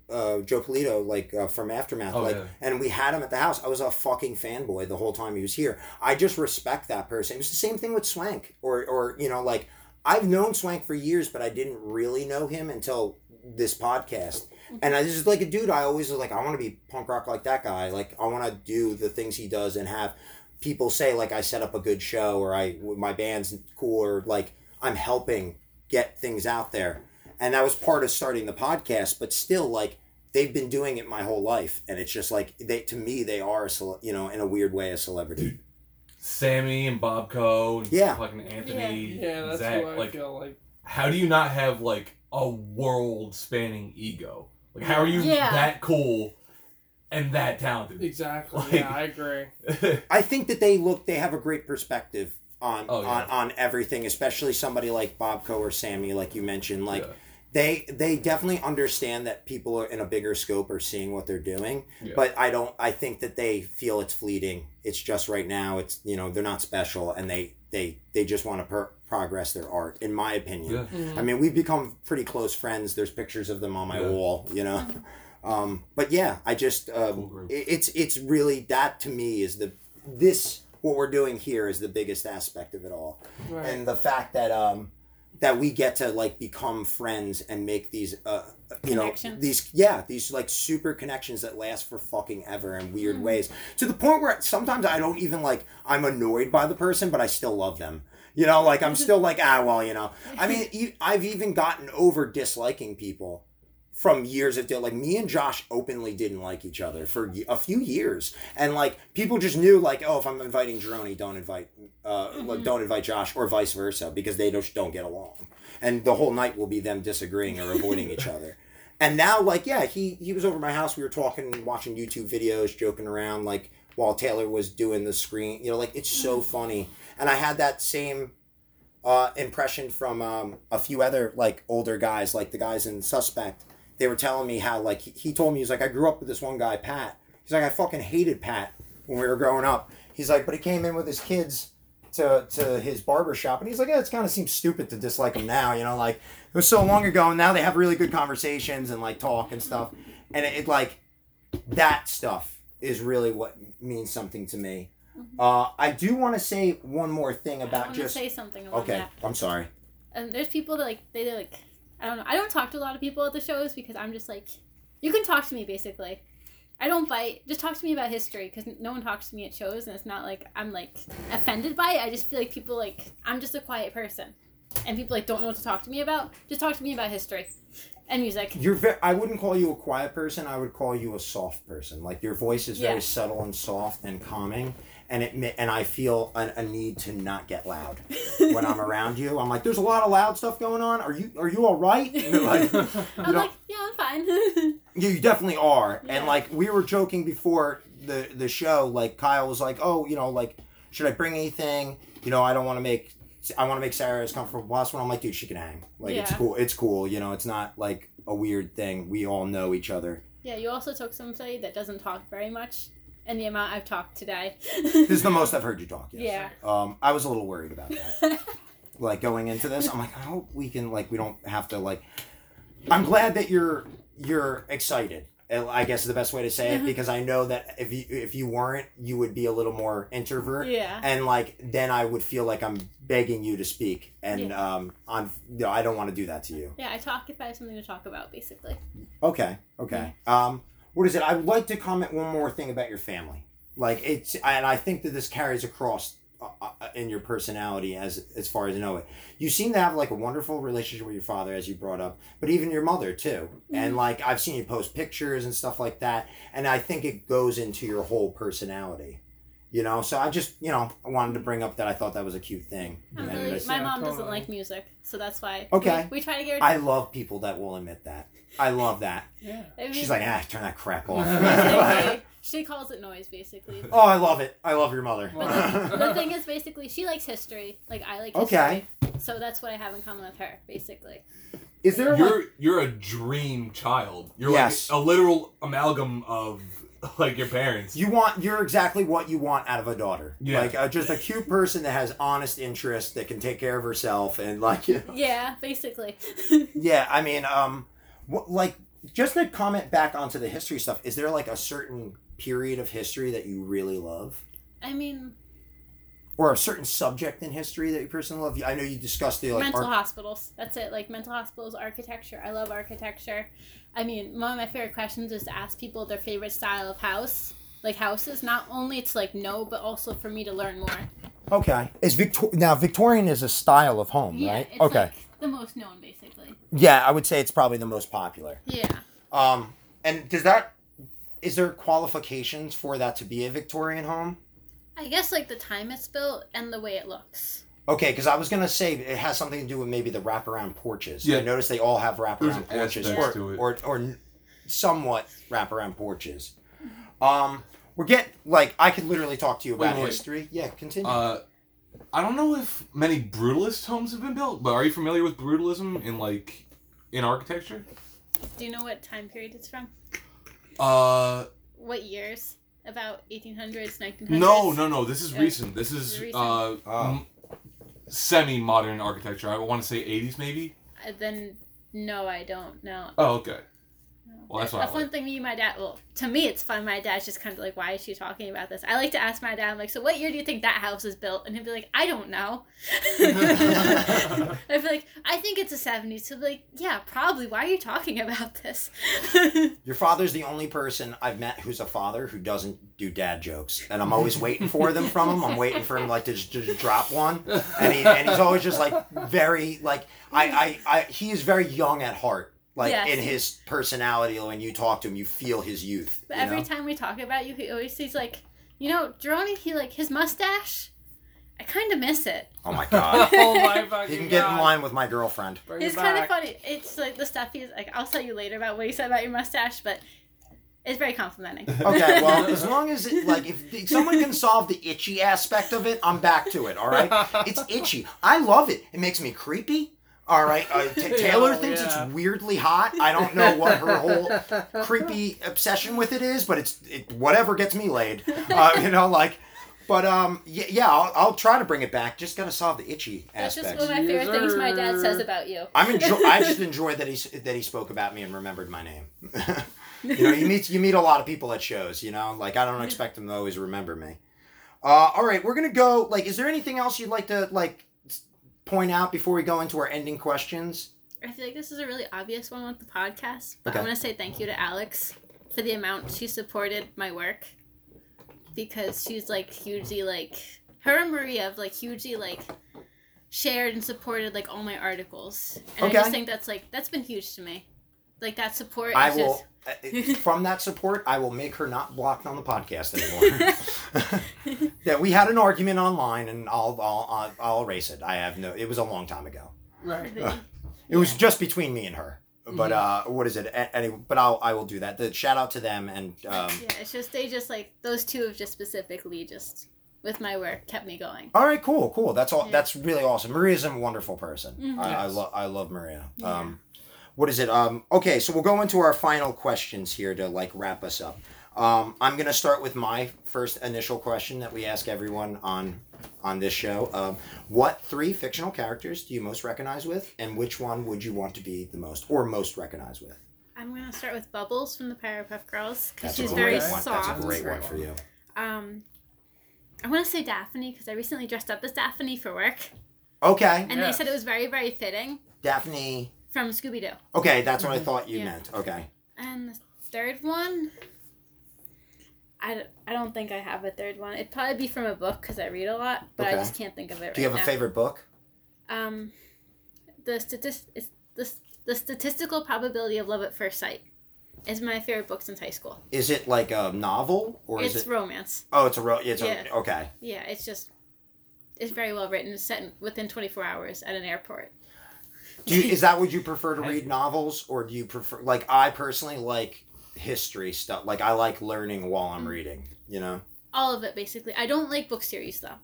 uh, Joe Polito, like uh, from Aftermath, Oh, like, yeah. and we had him at the house. I was a fucking fanboy the whole time he was here. I just respect that person. It was the same thing with Swank, or, or you know, like I've known Swank for years, but I didn't really know him until this podcast. And I this is like a dude. I always was like, I want to be punk rock like that guy. Like I want to do the things he does and have people say like I set up a good show or I my band's cool or like I'm helping get things out there. And that was part of starting the podcast. But still, like they've been doing it my whole life, and it's just like they to me they are a cele- you know in a weird way a celebrity. Sammy and Bob Co. And Yeah. Fucking Anthony. Yeah, that's Zach. who I like, feel like. how do you not have like a world spanning ego? Like, how are you Yeah. that cool and that talented? Exactly. Like- yeah, I agree. I think that they look they have a great perspective on Oh, yeah. on, on everything, especially somebody like Bob Co or Sammy, like you mentioned. Like Yeah. they they definitely understand that people are in a bigger scope are seeing what they're doing. Yeah. But I don't I think that they feel it's fleeting. It's just right now. It's you know, they're not special and they they they just want to per- progress their art in my opinion. Yeah. Mhm. I mean, we've become pretty close friends. There's pictures of them on my Yeah. wall, you know. Um, but yeah, I just um, group. it, it's it's really that to me is the this what we're doing here is the biggest aspect of it all, Right. and the fact that um that we get to like become friends and make these uh you know these yeah these like super connections that last for fucking ever in weird ways to the point where sometimes I don't even like I'm annoyed by the person but I still love them you know like I'm still like ah well you know. I mean I've even gotten over disliking people from years of deal like me and Josh openly didn't like each other for a few years. And like people just knew like oh if I'm inviting Jeroni don't invite uh like, don't invite Josh or vice versa because they just don't get along. And the whole night will be them disagreeing or avoiding each other. And now like yeah he he was over at my house. We were talking watching YouTube videos joking around like while Taylor was doing the screen you know like it's so funny and I had that same uh, impression from um, a few other like older guys, like the guys in Suspect. They were telling me how like he, told me he's like I grew up with this one guy Pat. He's like I fucking hated Pat when we were growing up. He's like, but he came in with his kids to to his barber shop, and he's like, yeah, it kind of seems stupid to dislike him now. You know, like it was so long ago, and now they have really good conversations and like talk and stuff. And it, it like that stuff is really what means something to me. Uh, I do want to say one more thing about to just say something about okay. that. I'm sorry. And there's people that like they like I don't know. I don't talk to a lot of people at the shows because I'm just like you can talk to me basically. I don't bite. Just talk to me about history because no one talks to me at shows, and it's not like I'm like offended by it. I just feel like people like I'm just a quiet person, and people like don't know what to talk to me about. Just talk to me about history and music. You're very, I wouldn't call you a quiet person. I would call you a soft person. Like your voice is very Yeah. subtle and soft and calming, and it and I feel a, a need to not get loud when I'm around you. I'm like, there's a lot of loud stuff going on. Are you are you all right? Like, you I'm know, like, yeah, I'm fine. you, you definitely are. And like we were joking before the the show. Like Kyle was like, oh, you know, like should I bring anything? you know, I don't want to make. I want to make Sarah as comfortable as possible. I'm like, dude, she can hang. Like, it's cool. It's cool. You know, it's not like a weird thing. We all know each other. Yeah, you also took somebody that doesn't talk very much, and the amount I've talked today. This is the most I've heard you talk. Yes. Yeah. Um, I was a little worried about that. like going into this, I'm like, I hope we can like we don't have to like. I'm glad that you're you're excited. uh, I guess is the best way to say it Mhm. because I know that if you if you weren't, you would be a little more introvert, yeah. and like then I would feel like I'm begging you to speak, and um, I'm no, I don't want to do that to you. Yeah, I talk if I have something to talk about, basically. Okay, okay. Um, what is it? I would like to comment one more thing about your family. Like it's, and I think that this carries across uh, uh, in your personality as as far as I know it. You seem to have like a wonderful relationship with your father, as you brought up, but even your mother too. And like I've seen you post pictures and stuff like that, and I think it goes into your whole personality. You know, so I just you know I wanted to bring up that I thought that was a cute thing. I'm And really, my Yeah, mom doesn't like music, so that's why. Okay. We, we try to get her. To- I love people that will admit that. I love that. Yeah. I mean, She's like, ah, turn that crap off. basically, she calls it noise, basically. Oh, I love it. I love your mother. But the, the thing is, basically, she likes history. Like I like history. Okay. So that's what I have in common with her, basically. Is there like, You're you're a dream child. You're Yes. like a literal amalgam of like your parents. you want you're exactly what you want out of a daughter. Yeah. Like uh, just a cute person that has honest interest that can take care of herself and like you know. Yeah, basically. Yeah, I mean um what, like just to comment back onto the history stuff, is there like a certain period of history that you really love? I mean, Or a certain subject in history that you personally love? I know you discussed the like mental arch- hospitals. That's it. Like mental hospitals, architecture. I love architecture. I mean, one of my favorite questions is to ask people their favorite style of house, like houses. Not only to like know, but also for me to learn more. Okay. Is Victor now Victorian is a style of home, Yeah, right? Okay. like the most known, basically. yeah, I would say it's probably the most popular. Yeah. Um, and does that is there qualifications for that to be a Victorian home? I guess like the time it's built and the way it looks. Okay, because I was gonna say it has something to do with maybe the wraparound porches. Yeah. I noticed they all have There's wraparound porches, aspects or, to it. or or somewhat wraparound porches. Um, we're get like I could literally talk to you Wait, about wait. history. Yeah, continue. Uh, I don't know if many brutalist homes have been built, but are you familiar with brutalism in like in architecture? Do you know what time period it's from? Uh, What years? About 1800s, 1900s? no, no, no. This is Yeah. recent. This is This is recent. uh, Oh. m- semi-modern architecture. I want to say 80s, maybe. Uh, Then, no, I don't know. Oh, okay. Oh. Well, that's a what I fun like. thing me and my dad. Well, to me, it's fun. My dad's just kind of like, "Why is she talking about this?" I like to ask my dad, "I'm like, so what year do you think that house was built?" And he'd be like, "I don't know." I'd be like, "I think it's the '70s." So He'd be like, "Yeah, probably. Why are you talking about this?" Your father's the only person I've met who's a father who doesn't do dad jokes, and I'm always waiting for them from him. I'm waiting for him like to just, just drop one, and he and he's always just like very like I I, I he is very young at heart. Like Yes. in his personality, when you talk to him, you feel his youth. But you every know? time we talk about you, he always he's like, "You know, Jerome, he like his mustache. I kind of miss it. oh my god, oh my fucking he can get in line with my girlfriend. Bring It's kind of funny. It's like the stuff he's like. I'll tell you later about what he said about your mustache, but it's very complimenting. Okay, well, as long as it like if, if someone can solve the itchy aspect of it, I'm back to it. All right, it's itchy. I love it. It makes me creepy. All right, uh, T- Taylor Oh, thinks yeah. it's weirdly hot. I don't know what her whole creepy obsession with it is, but it's it, whatever gets me laid. Uh, you know, like, but um, yeah, yeah I'll, I'll try to bring it back. Just gotta solve the itchy aspect. That's just one of my favorite things my dad says about you. I'm enjoy. I just enjoyed that he that he spoke about me and remembered my name. you know, you meet you meet a lot of people at shows. You know, like I don't expect them to always remember me. Uh, all right, we're gonna go. Like, is there anything else you'd like to like s- point out before we go into our ending questions? I feel like this is a really obvious one with the podcast, but Okay. I want to say thank you to Alex for the amount she supported my work because she's like hugely like her and Maria have like hugely like shared and supported like all my articles, and I just think that's like that's been huge to me. Like that support. I is will. Just, uh, From that support, I will make her not blocked on the podcast anymore. yeah, we had an argument online, and I'll, I'll I'll I'll erase it. I have no. It was a long time ago. Right. It was just between me and her. But Mm-hmm. uh, what is it? A- Anyway, but I'll I will do that. The shout out to them and um, yeah, it's just they just like those two have just specifically just with my work kept me going. All right, cool, cool. That's all. Yeah. That's really awesome. Maria's a wonderful person. Mhm. I, I love. I love Maria. Yeah. Um, what is it? Um, okay, so we'll go into our final questions here to like wrap us up. Um, I'm gonna start with my first initial question that we ask everyone on on this show. Um, what three fictional characters do you most recognize with, and which one would you want to be the most or most recognized with? I'm gonna start with Bubbles from the Powerpuff Girls because she's very one. soft. That's a great one for you. Um, I want to say Daphne because I recently dressed up as Daphne for work, Okay, and they said it was very, very fitting Daphne. from Scooby Doo. Okay, that's what I Mhm. thought you Yeah. meant. Okay. And the third one, I, d- I don't think I have a third one. It'd probably be from a book because I read a lot, but I just can't think of it right now. Do you right have a now. favorite book? Um, the statist it's the the statistical probability of love at first sight is my favorite book since high school. Is it like a novel or is it's it? romance. Oh, it's a ro- it's Yeah. a okay. Yeah, it's just it's very well written. It's set in, within 24 hours at an airport. Do you, is that what you prefer to read novels or do you prefer like I personally like history stuff. Like I like learning while I'm Mm. reading, you know? All of it basically. I don't like book series though.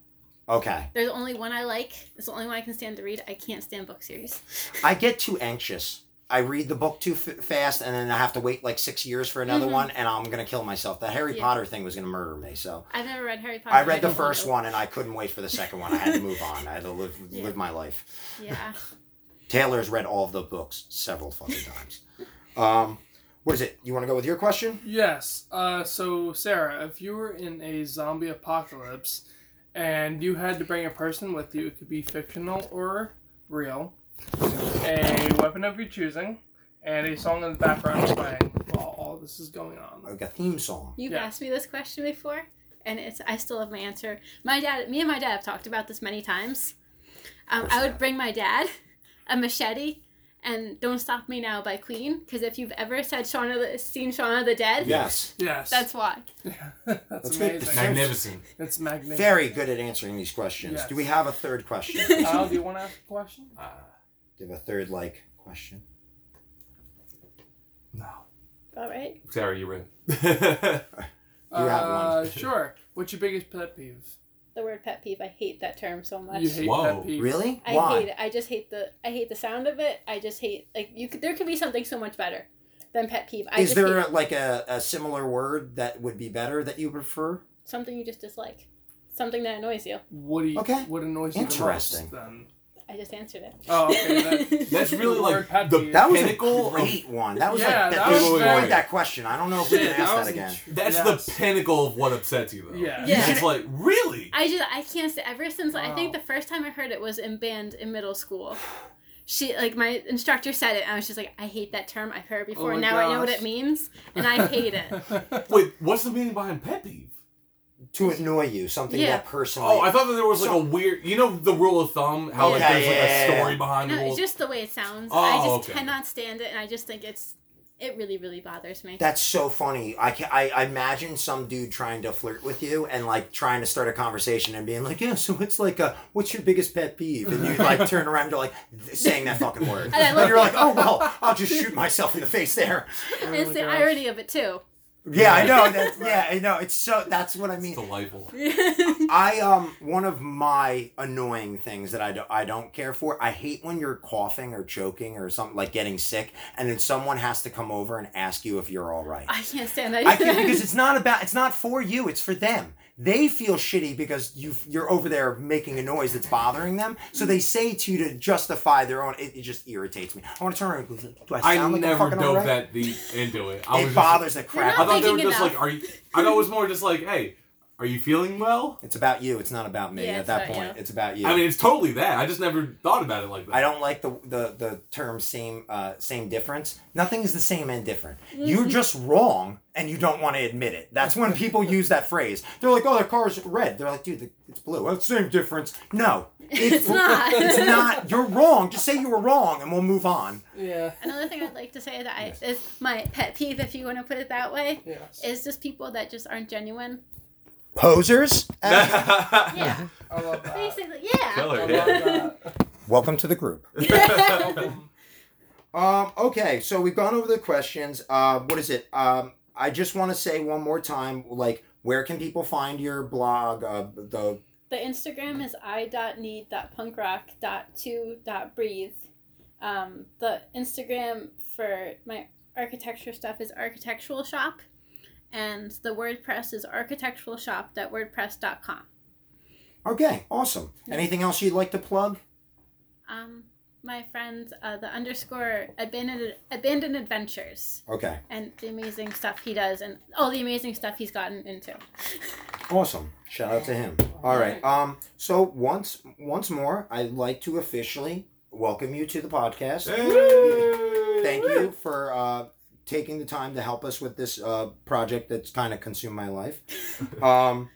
Okay. There's only one I like. It's the only one I can stand to read. I can't stand book series. I get too anxious. I read the book too f- fast and then I have to wait like 6 years for another Mhm. one and I'm going to kill myself. The Harry Yeah. Potter thing was going to murder me. So I've never read Harry Potter. I read the first one and I couldn't wait for the second one. I had to move on. I had to live Yeah. live my life. Yeah. Taylor's read all of the books several fucking times. Um, what is it? You want to go with your question? Yes. Uh, so Sarah, if you were in a zombie apocalypse and you had to bring a person with you, it could be fictional or real, a weapon of your choosing, and a song in the background playing while all this is going on. Like a theme song. You've Yeah. asked me this question before, and it's I still have my answer. My dad, me and my dad have talked about this many times. Um, I would that? bring my dad a machete and "Don't Stop Me Now" by Queen, because if you've ever said Shaun of the, seen Shaun of the Dead, Yes. Yes. that's why. that's, That's good. Magnificent. It's magnificent. Very good at answering these questions. Yes. Do we have a third question? Kyle, do you want to ask a question? Uh, Do you have a third like question? no. All right. Sarah, you read. You have uh, one. Sure. What's your biggest pet peeve? The word pet peeve. I hate that term so much. You hate Whoa. pet peeve. Really? I Why? hate it. I just hate the. I hate the sound of it. I just hate like you. Could, there could be something so much better than pet peeve. I Is just there hate like a, a similar word that would be better that you prefer? something you just dislike, something that annoys you. What do you? Okay. What annoys you Interesting. the most? Then. I just answered it. Oh, okay, that- That's really like word pet the. That was pinnacle a great one. That was Yeah, like that they was destroyed very- that question. I don't know if we can ask that was again. int- That's yes. the pinnacle of what upsets you, though. Yeah. Yeah. It's like really. I just I can't say ever since I think the first time I heard it was in band in middle school. She like my instructor said it and I was just like I hate that term I've heard it oh before Oh my now I know what it means and I hate it. Wait, what's the meaning behind pet peeve? To annoy you, something Yeah. that personally. Oh, I thought that there was like So- a weird. You know the rule of thumb, how like Yeah, there's like yeah, a yeah, story yeah. behind the No, rule. it's just the way it sounds. Oh, I just okay. cannot stand it and I just think it's it really really bothers me. That's so funny. I, can, I I imagine some dude trying to flirt with you and like trying to start a conversation and being like, yeah, so it's like, a, what's your biggest pet peeve? And you like turn around and you're like saying that fucking word. And I And you're like, oh well, I'll just shoot myself in the face there. And it's Oh the gosh. irony of it too. Yeah, I know. That's, yeah, I know. It's so. That's what I mean. It's mean. delightful. I um one of my annoying things that I, do, I don't care for. I hate when you're coughing or choking or something like getting sick, and then someone has to come over and ask you if you're all right. I can't stand that. I can't because it's not about it's not for you. It's for them. They feel shitty because you you're over there making a noise that's bothering them. So they say to you to justify their own. It, it just irritates me. I want to turn around. and go, Do I I sound like I'm never fucking dove alright? that deep into it. I was It just- bothers the crap. I thought they were just enough. like, are you? I thought it was more just like, hey, are you feeling well? It's about you. It's not about me. Yeah, At that point, you. it's about you. I mean, it's totally that. I just never thought about it like that. I don't like the the, the term same uh, same difference. Nothing is the same and different. You're just wrong and you don't want to admit it. That's when people use that phrase. They're like, "Oh, that car's red." They're like, "Dude, it's blue." Well, same difference. No, It's not. It's not. You're wrong. Just say you were wrong and we'll move on. Yeah. Another thing I'd like to say that I, is my pet peeve, if you want to put it that way, Yes. is just people that just aren't genuine. Posers. Yeah, I love that. basically, yeah. I Killer, love yeah. that. Welcome to the group. Um, okay, so we've gone over the questions. Uh, what is it? Um, I just want to say one more time, like, Where can people find your blog? Uh, the The Instagram is i.need.punkrock.2.breathe. Um, the Instagram for my architecture stuff is architectural shop, and the WordPress is architecturalshop.wordpress.com. okay, awesome. Anything else you'd like to plug? Um, my friend, uh, the underscore abandoned abandoned adventures, Okay, and the amazing stuff he does, and all the amazing stuff he's gotten into. awesome. Shout out to him. All right. Um. So once once more, I'd like to officially welcome you to the podcast. Thank you for uh, taking the time to help us with this uh, project that's kind of consumed my life. Um,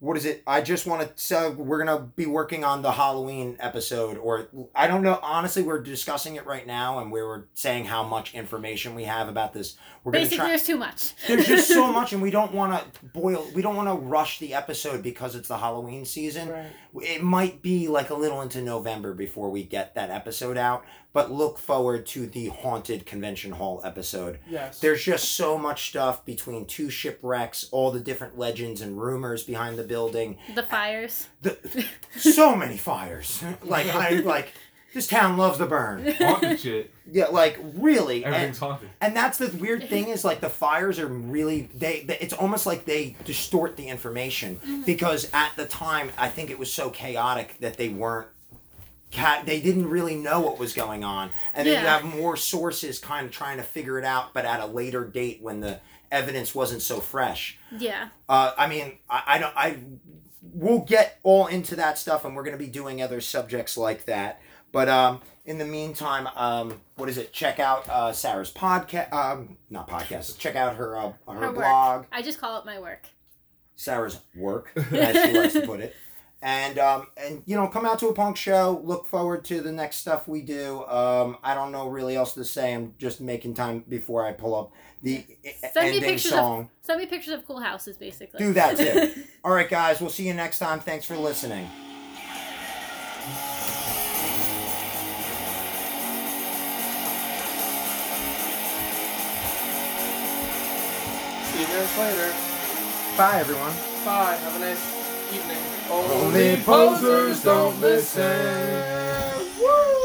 what is it? I just want to say we're gonna be working on the Halloween episode, or I don't know. Honestly, we're discussing it right now, and we were saying how much information we have about this. We're gonna Basically, try. there's too much. There's just so much, and we don't want to boil. We don't want to rush the episode because it's the Halloween season Right. it might be like a little into November before we get that episode out, but look forward to the haunted convention hall episode. Yes. There's just so much stuff between two shipwrecks, all the different legends and rumors behind the building. The fires. The, so many fires. Like I like this town loves to burn. Haunted shit. Yeah, like really. And, Everything's haunted. and that's the weird thing is like the fires are really they, they it's almost like they distort the information mm-hmm. because at the time I think it was so chaotic that they weren't ca- they didn't really know what was going on and then you have more sources kind of trying to figure it out but at a later date when the evidence wasn't so fresh Yeah. uh, I mean, I, I don't. I we'll get all into that stuff, and we're going to be doing other subjects like that. But um, in the meantime, um, what is it? Check out uh, Sarah's podcast. Um, not podcast. Check out her uh, her, Her blog, I just call it my work. Sarah's work, as she likes to put it. And um, and you know, come out to a punk show. Look forward to the next stuff we do. Um, I don't know really else to say. I'm just making time before I pull up the Send me ending pictures song. of send me pictures of cool houses, basically. Do that too. All right, guys. We'll see you next time. Thanks for listening. See you guys later. Bye, everyone. Bye. Have a nice evening. Only posers don't listen. Woo!